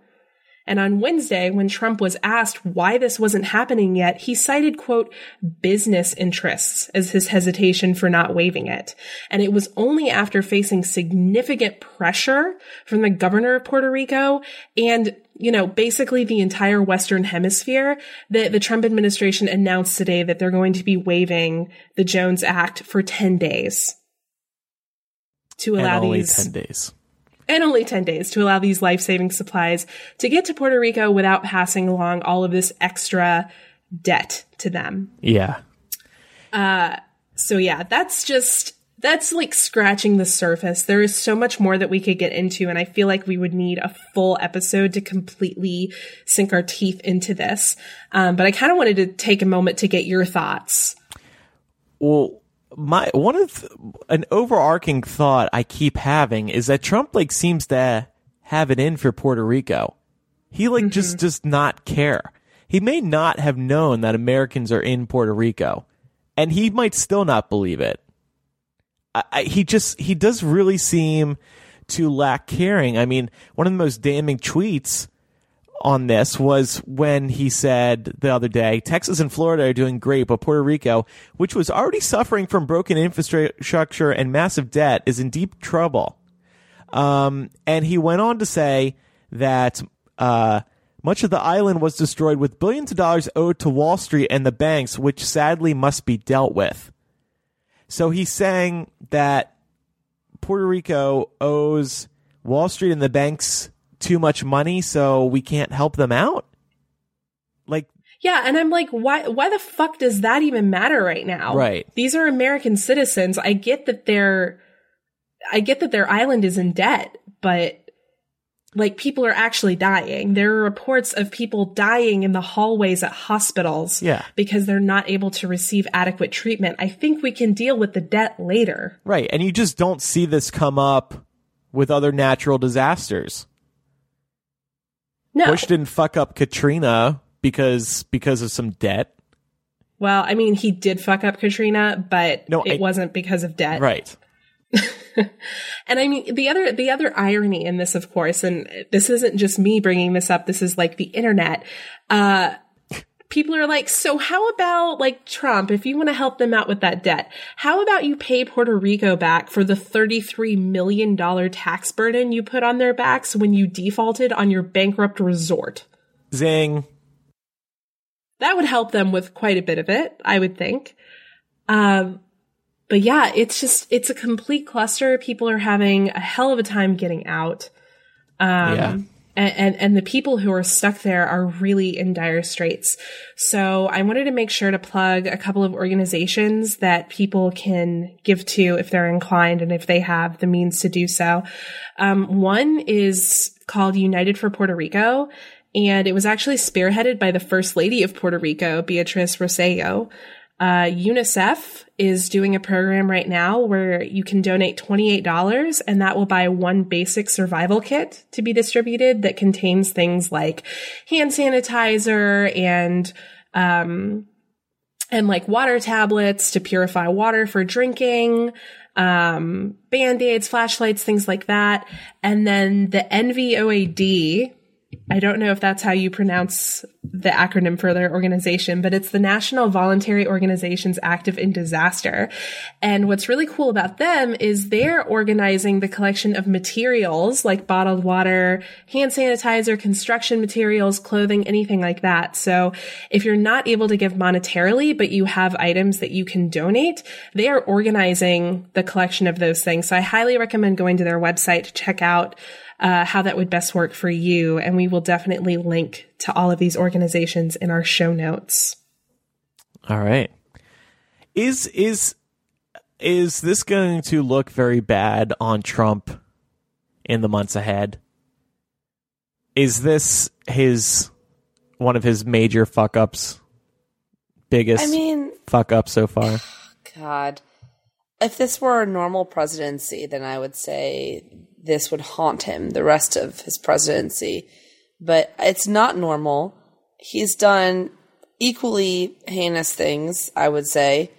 And on Wednesday, when Trump was asked why this wasn't happening yet, he cited, quote, business interests as his hesitation for not waiving it. And it was only after facing significant pressure from the governor of Puerto Rico and you know, basically the entire Western hemisphere that the Trump administration announced today that they're going to be waiving the Jones Act for 10 days to allow these 10 days and only 10 days to allow these life-saving supplies to get to Puerto Rico without passing along all of this extra debt to them. Yeah. Uh, so yeah, that's just, that's like scratching the surface. There is so much more that we could get into, and I feel like we would need a full episode to completely sink our teeth into this. Um, but I kind of wanted to take a moment to get your thoughts. Well, my one of an overarching thought I keep having is that Trump like seems to have it in for Puerto Rico. He like mm-hmm. just does not care. He may not have known that Americans are in Puerto Rico, and he might still not believe it. I, I, he just he does really seem to lack caring. I mean, one of the most damning tweets on this was when he said the other day, Texas and Florida are doing great, but Puerto Rico, which was already suffering from broken infrastructure and massive debt, is in deep trouble. Um, and he went on to say that uh, much of the island was destroyed with billions of dollars owed to Wall Street and the banks, which sadly must be dealt with. So he's saying that Puerto Rico owes Wall Street and the banks too much money, so we can't help them out? Like, yeah, and I'm like, why why the fuck does that even matter right now? Right. These are American citizens. I get that they're I get that their island is in debt, but like people are actually dying. There are reports of people dying in the hallways at hospitals yeah. because they're not able to receive adequate treatment. I think we can deal with the debt later. Right. And you just don't see this come up with other natural disasters. No. Bush didn't fuck up Katrina because because of some debt. Well, I mean, he did fuck up Katrina, but No, it I- wasn't because of debt. Right. And I mean, the other, the other irony in this, of course, and this isn't just me bringing this up. This is like the internet. Uh, people are like, so how about like Trump, if you want to help them out with that debt, how about you pay Puerto Rico back for the $33 million tax burden you put on their backs when you defaulted on your bankrupt resort? Zing. that would help them with quite a bit of it, I would think. Um, but yeah, it's just, it's a complete cluster. People are having a hell of a time getting out. Um, Yeah. And, and, and the people who are stuck there are really in dire straits. So I wanted to make sure to plug a couple of organizations that people can give to if they're inclined and if they have the means to do so. Um, one is called United for Puerto Rico. And it was actually spearheaded by the First Lady of Puerto Rico, Beatriz Rosselló. Uh, UNICEF is doing a program right now where you can donate $28 and that will buy one basic survival kit to be distributed that contains things like hand sanitizer and, um, and like water tablets to purify water for drinking, um, band-aids, flashlights, things like that. And then the NVOAD, I don't know if that's how you pronounce the acronym for their organization, but it's the National Voluntary Organizations Active in Disaster. And what's really cool about them is they're organizing the collection of materials like bottled water, hand sanitizer, construction materials, clothing, anything like that. So if you're not able to give monetarily, but you have items that you can donate, they are organizing the collection of those things. So I highly recommend going to their website to check out uh, how that would best work for you. And we will definitely link to all of these organizations in our show notes. All right. Is is is this going to look very bad on Trump in the months ahead? Is this his one of his major fuck ups? Biggest I mean, fuck up so far? God. If this were a normal presidency, then I would say this would haunt him the rest of his presidency. But it's not normal. He's done equally heinous things, I would say,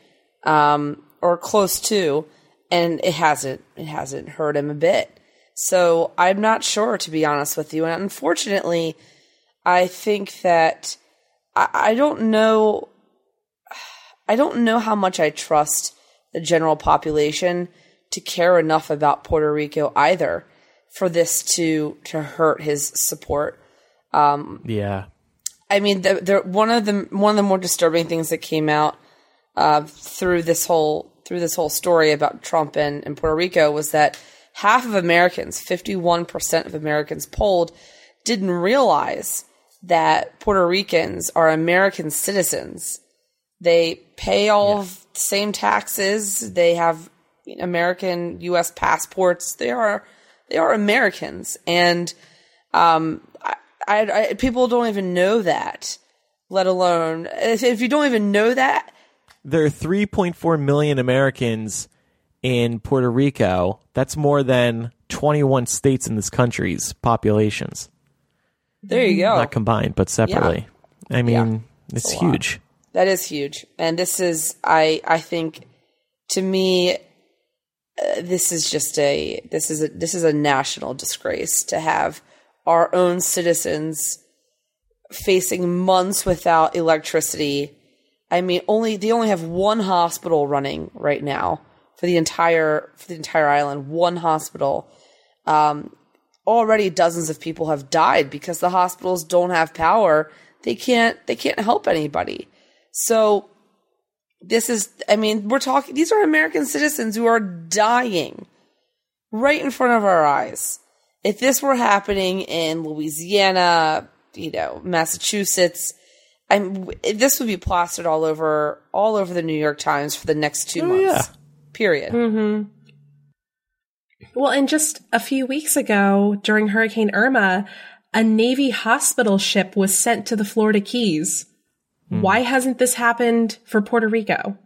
um, or close to, and it hasn't it hasn't hurt him a bit. So I'm not sure, to be honest with you. And unfortunately, I think that I, I don't know I don't know how much I trust the general population to care enough about Puerto Rico either for this to to hurt his support. Um, Yeah. I mean, the, the one of the one of the more disturbing things that came out uh, through this whole through this whole story about Trump and, and Puerto Rico was that half of Americans, fifty one percent of Americans polled, didn't realize that Puerto Ricans are American citizens. They pay all of the same taxes. They have American U.S. passports. They are they are Americans, and um, I, I, I, people don't even know that. Let alone if, if you don't even know that, There are 3.4 million Americans in Puerto Rico. That's more than 21 states in this country's populations. there you go. Not combined, but separately. I mean, it's a lot. huge. That is huge, and this is I I think to me this is just a this is a this is a national disgrace to have our own citizens facing months without electricity. I mean, only they only have one hospital running right now for the entire for the entire island. One hospital. Um, already dozens of people have died because the hospitals don't have power. They can't they can't help anybody. So this is I mean, we're talking these are American citizens who are dying right in front of our eyes. If this were happening in Louisiana, you know, Massachusetts, I'm this would be plastered all over all over the New York Times for the next 2 months. yeah. Period. Mm-hmm. Well, and just a few weeks ago during Hurricane Irma, a Navy hospital ship was sent to the Florida Keys. Mm. Why hasn't this happened for Puerto Rico?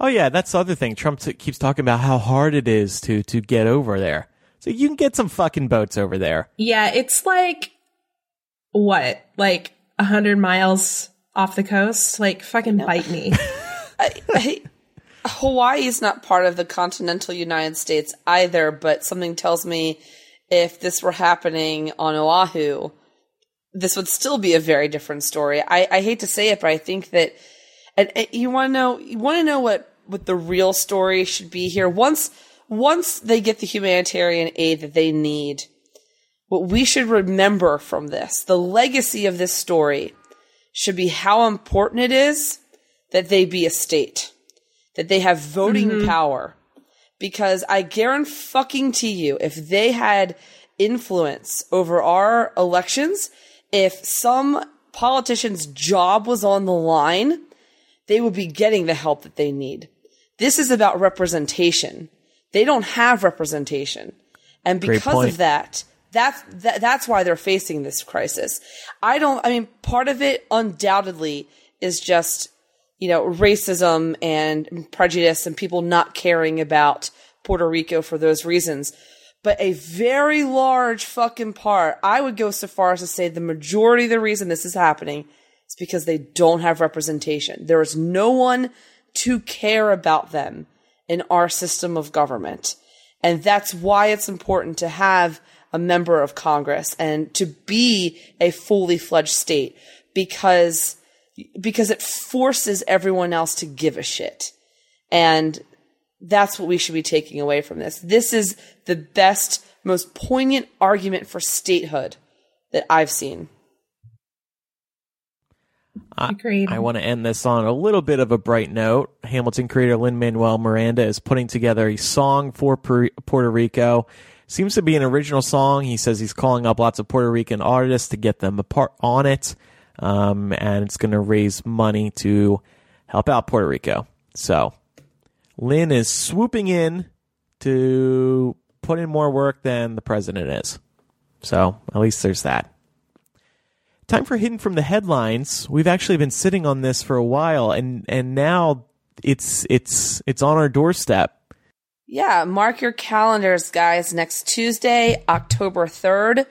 Oh yeah, that's the other thing. Trump t- keeps talking about how hard it is to to get over there. So you can get some fucking boats over there. Yeah, it's like what? Like a hundred miles off the coast. Like, fucking bite me. I, I, Hawaii is not part of the continental United States either, but something tells me if this were happening on Oahu, this would still be a very different story. I, I hate to say it, but I think that, and, and you want to know, you want to know what what the real story should be here. Once once they get the humanitarian aid that they need, what we should remember from this, the legacy of this story, should be how important it is that they be a state, that they have voting mm-hmm. power. Because I guarantee fucking to you, if they had influence over our elections, if some politician's job was on the line, they would be getting the help that they need. This is about representation. They don't have representation. And because of that, that's that, that's why they're facing this crisis. I don't I mean part of it undoubtedly is just you know racism and prejudice and people not caring about Puerto Rico for those reasons but a very large fucking part, I would go so far as to say the majority of the reason this is happening is because they don't have representation. There is no one to care about them in our system of government. And that's why it's important to have a member of Congress and to be a fully fledged state because, because it forces everyone else to give a shit. And that's what we should be taking away from this. This is the best, most poignant argument for statehood that I've seen. Agreed. I, I want to end this on a little bit of a bright note. Hamilton creator Lin Manuel Miranda is putting together a song for Puerto Rico. Seems to be an original song. He says he's calling up lots of Puerto Rican artists to get them apart on it, um, and it's going to raise money to help out Puerto Rico. So Lin is swooping in to put in more work than the president is. So at least there's that. Time for hidden from the headlines. We've actually been sitting on this for a while, and and now it's it's it's on our doorstep. Yeah, mark your calendars, guys. Next Tuesday, October third,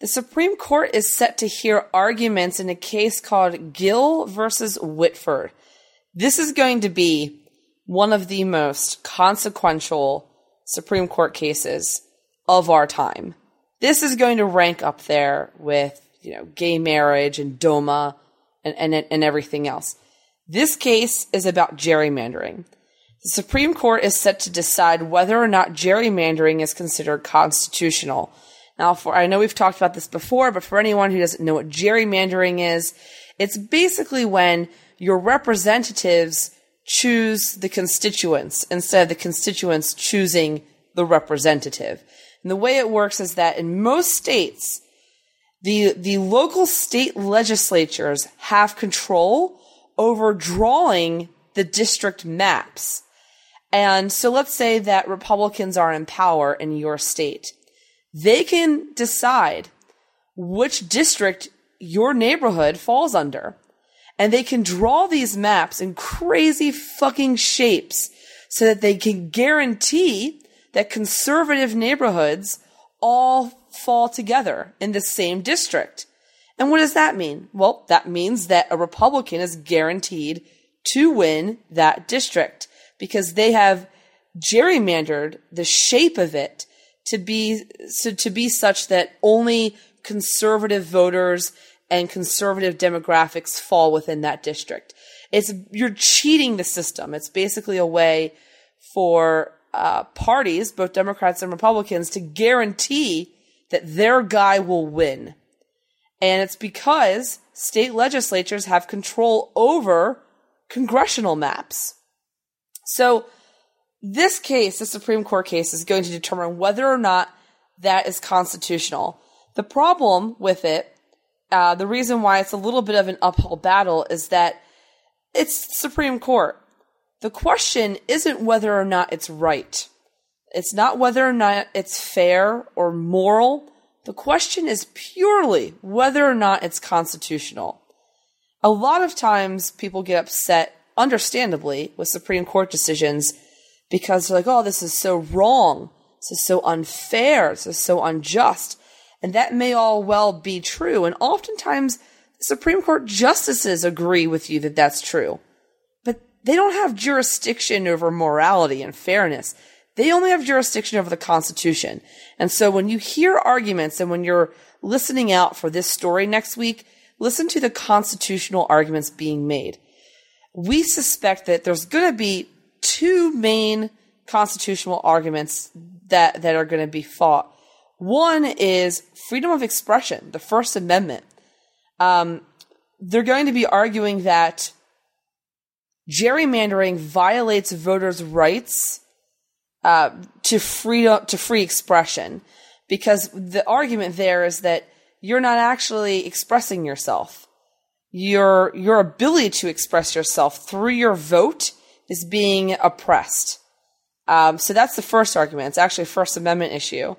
the Supreme Court is set to hear arguments in a case called Gill versus Whitford. This is going to be one of the most consequential Supreme Court cases of our time. This is going to rank up there with, you know, gay marriage and DOMA and, and, and everything else. This case is about gerrymandering. The Supreme Court is set to decide whether or not gerrymandering is considered constitutional. Now, for I know we've talked about this before, but for anyone who doesn't know what gerrymandering is, it's basically when your representatives choose the constituents instead of the constituents choosing the representative. And the way it works is that in most states, the, the local state legislatures have control over drawing the district maps. And so let's say that Republicans are in power in your state. They can decide which district your neighborhood falls under and they can draw these maps in crazy fucking shapes so that they can guarantee that conservative neighborhoods all fall together in the same district. And what does that mean? Well, that means that a Republican is guaranteed to win that district because they have gerrymandered the shape of it to be so to be such that only conservative voters and conservative demographics fall within that district. It's you're cheating the system. It's basically a way for uh, parties, both Democrats and Republicans, to guarantee that their guy will win. And it's because state legislatures have control over congressional maps. So this case, the Supreme Court case, is going to determine whether or not that is constitutional. The problem with it uh, the reason why it's a little bit of an uphill battle is that it's Supreme Court. The question isn't whether or not it's right. It's not whether or not it's fair or moral. The question is purely whether or not it's constitutional. A lot of times people get upset, understandably, with Supreme Court decisions because they're like, oh, this is so wrong. This is so unfair. This is so unjust. And that may all well be true. And oftentimes, Supreme Court justices agree with you that that's true. But they don't have jurisdiction over morality and fairness. They only have jurisdiction over the Constitution. And so when you hear arguments and when you're listening out for this story next week, listen to the constitutional arguments being made. We suspect that there's going to be two main constitutional arguments that, that are going to be fought. One is freedom of expression, the First Amendment. Um, they're going to be arguing that gerrymandering violates voters' rights uh, to free to free expression, because the argument there is that you're not actually expressing yourself. Your your ability to express yourself through your vote is being oppressed. Um, so that's the first argument. It's actually a First Amendment issue.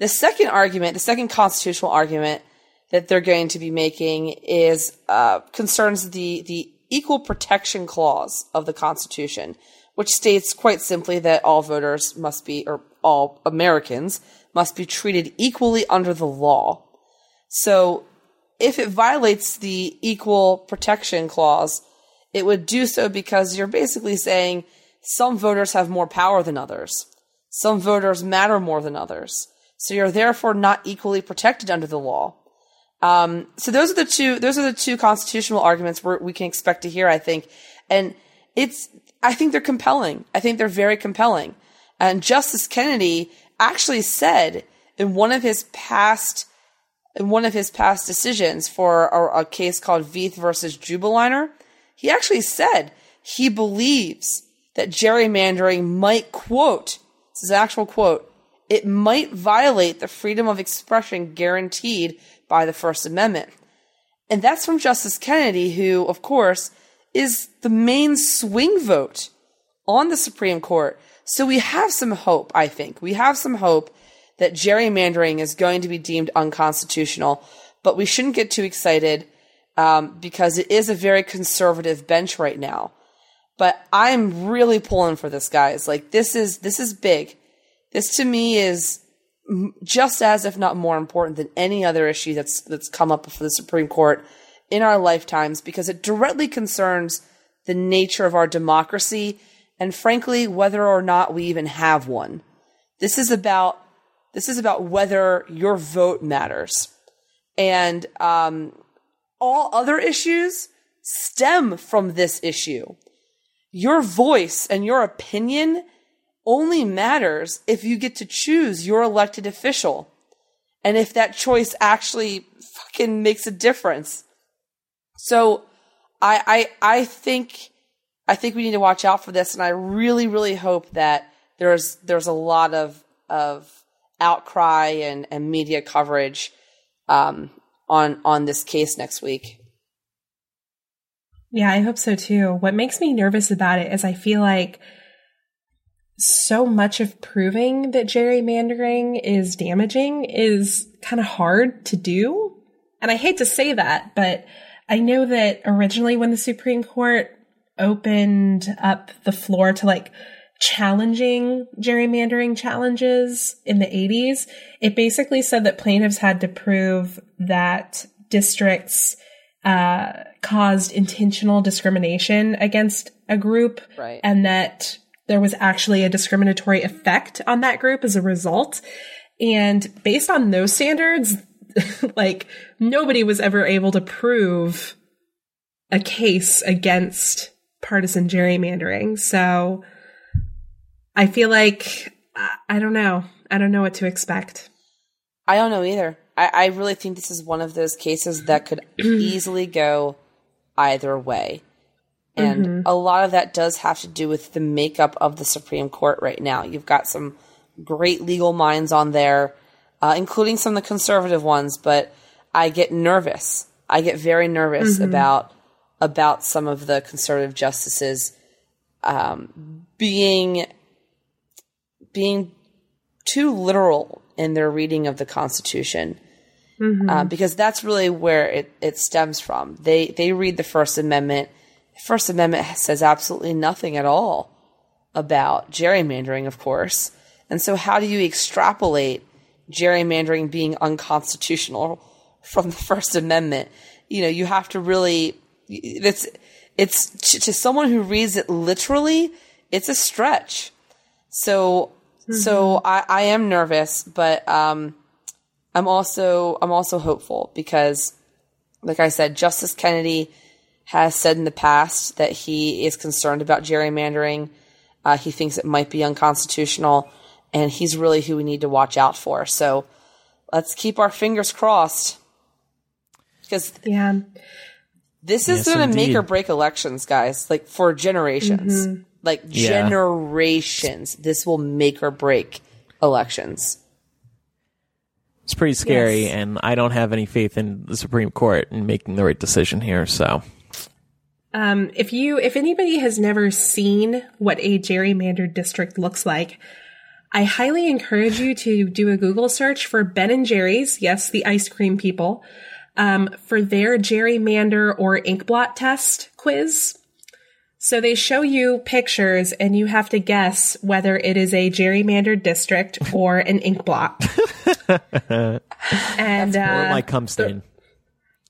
The second argument, the second constitutional argument that they're going to be making is uh, concerns the the equal protection clause of the Constitution, which states quite simply that all voters must be, or all Americans must be treated equally under the law. So, if it violates the equal protection clause, it would do so because you're basically saying some voters have more power than others. Some voters matter more than others. So you're therefore not equally protected under the law. Um, so those are the two, those are the two constitutional arguments we can expect to hear, I think. And it's, I think they're compelling. I think they're very compelling. And Justice Kennedy actually said in one of his past, in one of his past decisions for a, a case called Vieth versus Jubelirer, he actually said he believes that gerrymandering might quote, this is an actual quote, it might violate the freedom of expression guaranteed by the First Amendment. And that's from Justice Kennedy, who, of course, is the main swing vote on the Supreme Court. So we have some hope, I think. We have some hope that gerrymandering is going to be deemed unconstitutional, but we shouldn't get too excited um, because it is a very conservative bench right now. But I'm really pulling for this, guys. Like this is this is big. This to me is just as, if not more important than any other issue that's that's come up before the Supreme Court in our lifetimes because it directly concerns the nature of our democracy and frankly whether or not we even have one. This is about this is about whether your vote matters, and um, all other issues stem from this issue. Your voice and your opinion only matters if you get to choose your elected official and if that choice actually fucking makes a difference. So I, I, I think, I think we need to watch out for this. And I really, really hope that there's, there's a lot of, of outcry and, and media coverage, um, on, on this case next week. Yeah, I hope so too. What makes me nervous about it is I feel like so much of proving that gerrymandering is damaging is kind of hard to do. And I hate to say that, but I know that originally when the Supreme Court opened up the floor to like challenging gerrymandering challenges in the 80s, it basically said that plaintiffs had to prove that districts uh, caused intentional discrimination against a group right. and that there was actually a discriminatory effect on that group as a result. And based on those standards, like nobody was ever able to prove a case against partisan gerrymandering. So I feel like I don't know. I don't know what to expect. I don't know either. I, I really think this is one of those cases that could easily go either way. And mm-hmm. a lot of that does have to do with the makeup of the Supreme Court right now. You've got some great legal minds on there, uh, including some of the conservative ones, but I get nervous. I get very nervous mm-hmm. about about some of the conservative justices um, being being too literal in their reading of the Constitution. Mm-hmm. Uh, because that's really where it, it stems from. They they read the First Amendment First Amendment says absolutely nothing at all about gerrymandering, of course. And so, how do you extrapolate gerrymandering being unconstitutional from the First Amendment. You know, you have to really, it's, it's to, to someone who reads it literally, it's a stretch. So, so I, I am nervous, but, um, I'm also, I'm also hopeful because, like I said, Justice Kennedy has said in the past that he is concerned about gerrymandering. Uh, he thinks it might be unconstitutional, and he's really who we need to watch out for. So let's keep our fingers crossed because Yeah. this is Yes, going to make or break elections, guys. Like for generations, like Yeah. generations. This will make or break elections. It's pretty scary, Yes. and I don't have any faith in the Supreme Court in making the right decision here. So, Um, if you, if anybody has never seen what a gerrymandered district looks like, I highly encourage you to do a Google search for Ben and Jerry's. Yes, the ice cream people, um, for their gerrymander or ink blot test quiz. So they show you pictures and you have to guess whether it is a gerrymandered district or an ink blot. and, or uh, Mike Cumstain.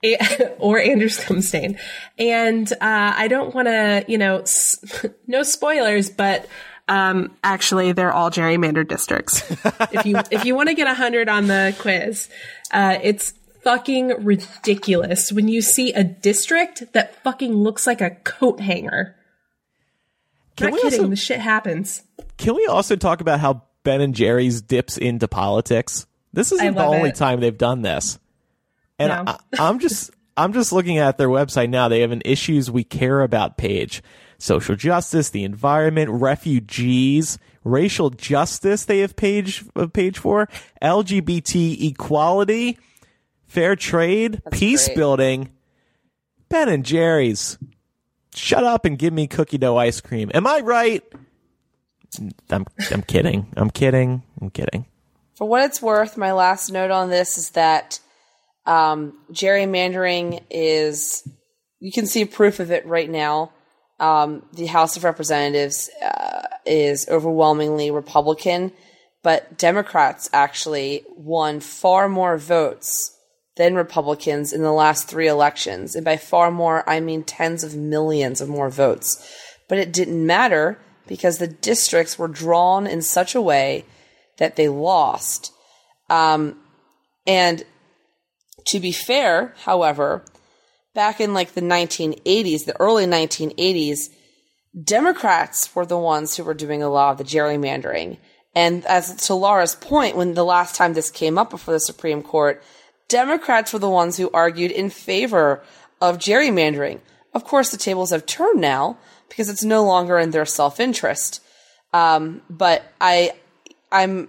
or Anders Kumstain. And uh, I don't want to, you know, s- no spoilers, but um, actually, they're all gerrymandered districts. if you if you want to get a hundred on the quiz, uh, it's fucking ridiculous when you see a district that fucking looks like a coat hanger. Can Not we kidding, also- the shit happens. Can we also talk about how Ben and Jerry's dips into politics? This isn't the only it. time they've done this. And No. I, I'm just I'm just looking at their website now. They have an issues we care about page. Social justice, the environment, refugees, racial justice they have page a page for, LGBT equality, fair trade, peace great. building. Ben and Jerry's. Shut up and give me cookie dough ice cream. Am I right? I'm I'm kidding. I'm kidding. I'm kidding. For what it's worth, my last note on this is that um, gerrymandering is, you can see proof of it right now. Um, the House of Representatives uh, is overwhelmingly Republican, but Democrats actually won far more votes than Republicans in the last three elections. And by far more, I mean tens of millions of more votes. But it didn't matter because the districts were drawn in such a way that they lost. Um, and to be fair, however, back in like the 1980s, the early 1980s, Democrats were the ones who were doing a lot of the gerrymandering. And as to Laura's point, when the last time this came up before the Supreme Court, Democrats were the ones who argued in favor of gerrymandering. Of course, the tables have turned now because it's no longer in their self-interest. Um, but I, I'm,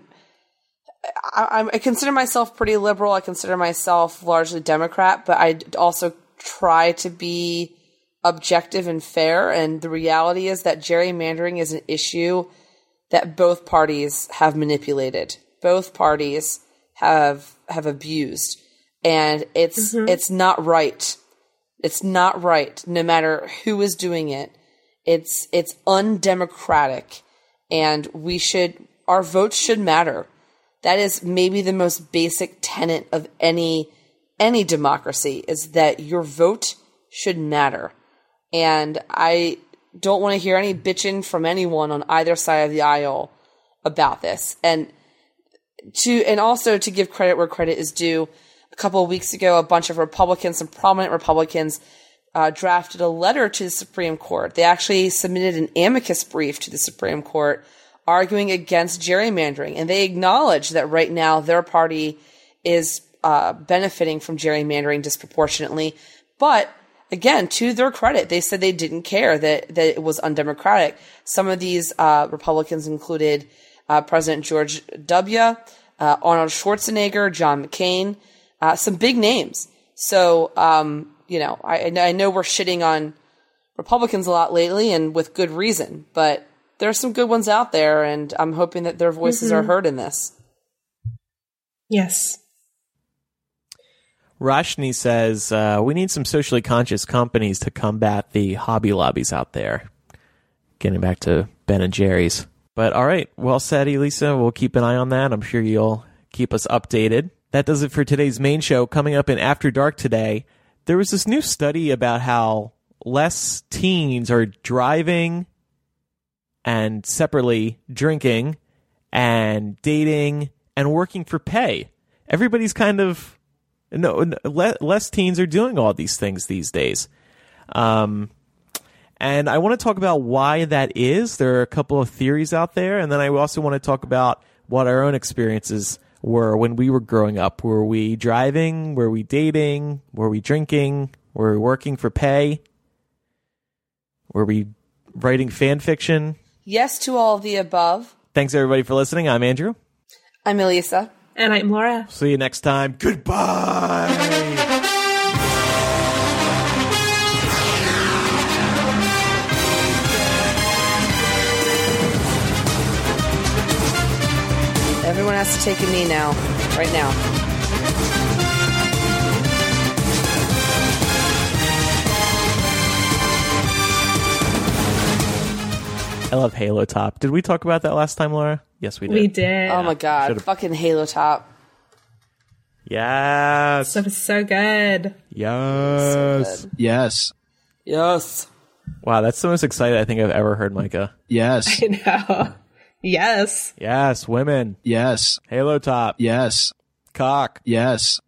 I, I'm- consider myself pretty liberal. I consider myself largely Democrat, but I also try to be objective and fair. And the reality is that gerrymandering is an issue that both parties have manipulated. Both parties have have abused, and it's mm-hmm. it's not right. It's not right. No matter who is doing it, it's it's undemocratic, and we should our votes should matter. That is maybe the most basic tenet of any any democracy is that your vote should matter. And I don't want to hear any bitching from anyone on either side of the aisle about this. And to and also to give credit where credit is due, a couple of weeks ago, a bunch of Republicans, some prominent Republicans, uh, drafted a letter to the Supreme Court. They actually submitted an amicus brief to the Supreme Court arguing against gerrymandering, and they acknowledge that right now their party is uh, benefiting from gerrymandering disproportionately. But again, to their credit, they said they didn't care that that it was undemocratic. Some of these uh, Republicans included uh, President George W. Uh, Arnold Schwarzenegger, John McCain, uh, some big names. So, um, you know, I, I know we're shitting on Republicans a lot lately, and with good reason. But there are some good ones out there, and I'm hoping that their voices are heard in this. Yes. Rashni says uh, we need some socially conscious companies to combat the hobby lobbies out there. Getting back to Ben and Jerry's, but all right, well said, Elisa. We'll keep an eye on that. I'm sure you'll keep us updated. that does it for today's main show. Coming up in After Dark today, there was this new study about how less teens are driving and separately drinking and dating and working for pay. Everybody's kind of no, no le- less teens are doing all these things these days. Um, and I want to talk about why that is. There are a couple of theories out there, and then I also want to talk about what our own experiences were when we were growing up. Were we driving? Were we dating? Were we drinking? Were we working for pay? Were we writing fan fiction? Yes to all of the above. Thanks everybody for listening. I'm Andrew. I'm Elisa. And I'm Laura. See you next time. Goodbye. Everyone has to take a knee now, right now. I love Halo Top. Did we talk about that last time, Laura? Yes, we did. We did. Oh my god, Should've- fucking Halo Top. Yes. Stuff is so good. Yes. Yes. Yes. Wow, that's the most excited I think I've ever heard Micah. Yes. You know. yes. Yes, women. Yes. Halo Top. Yes. Cock. Yes.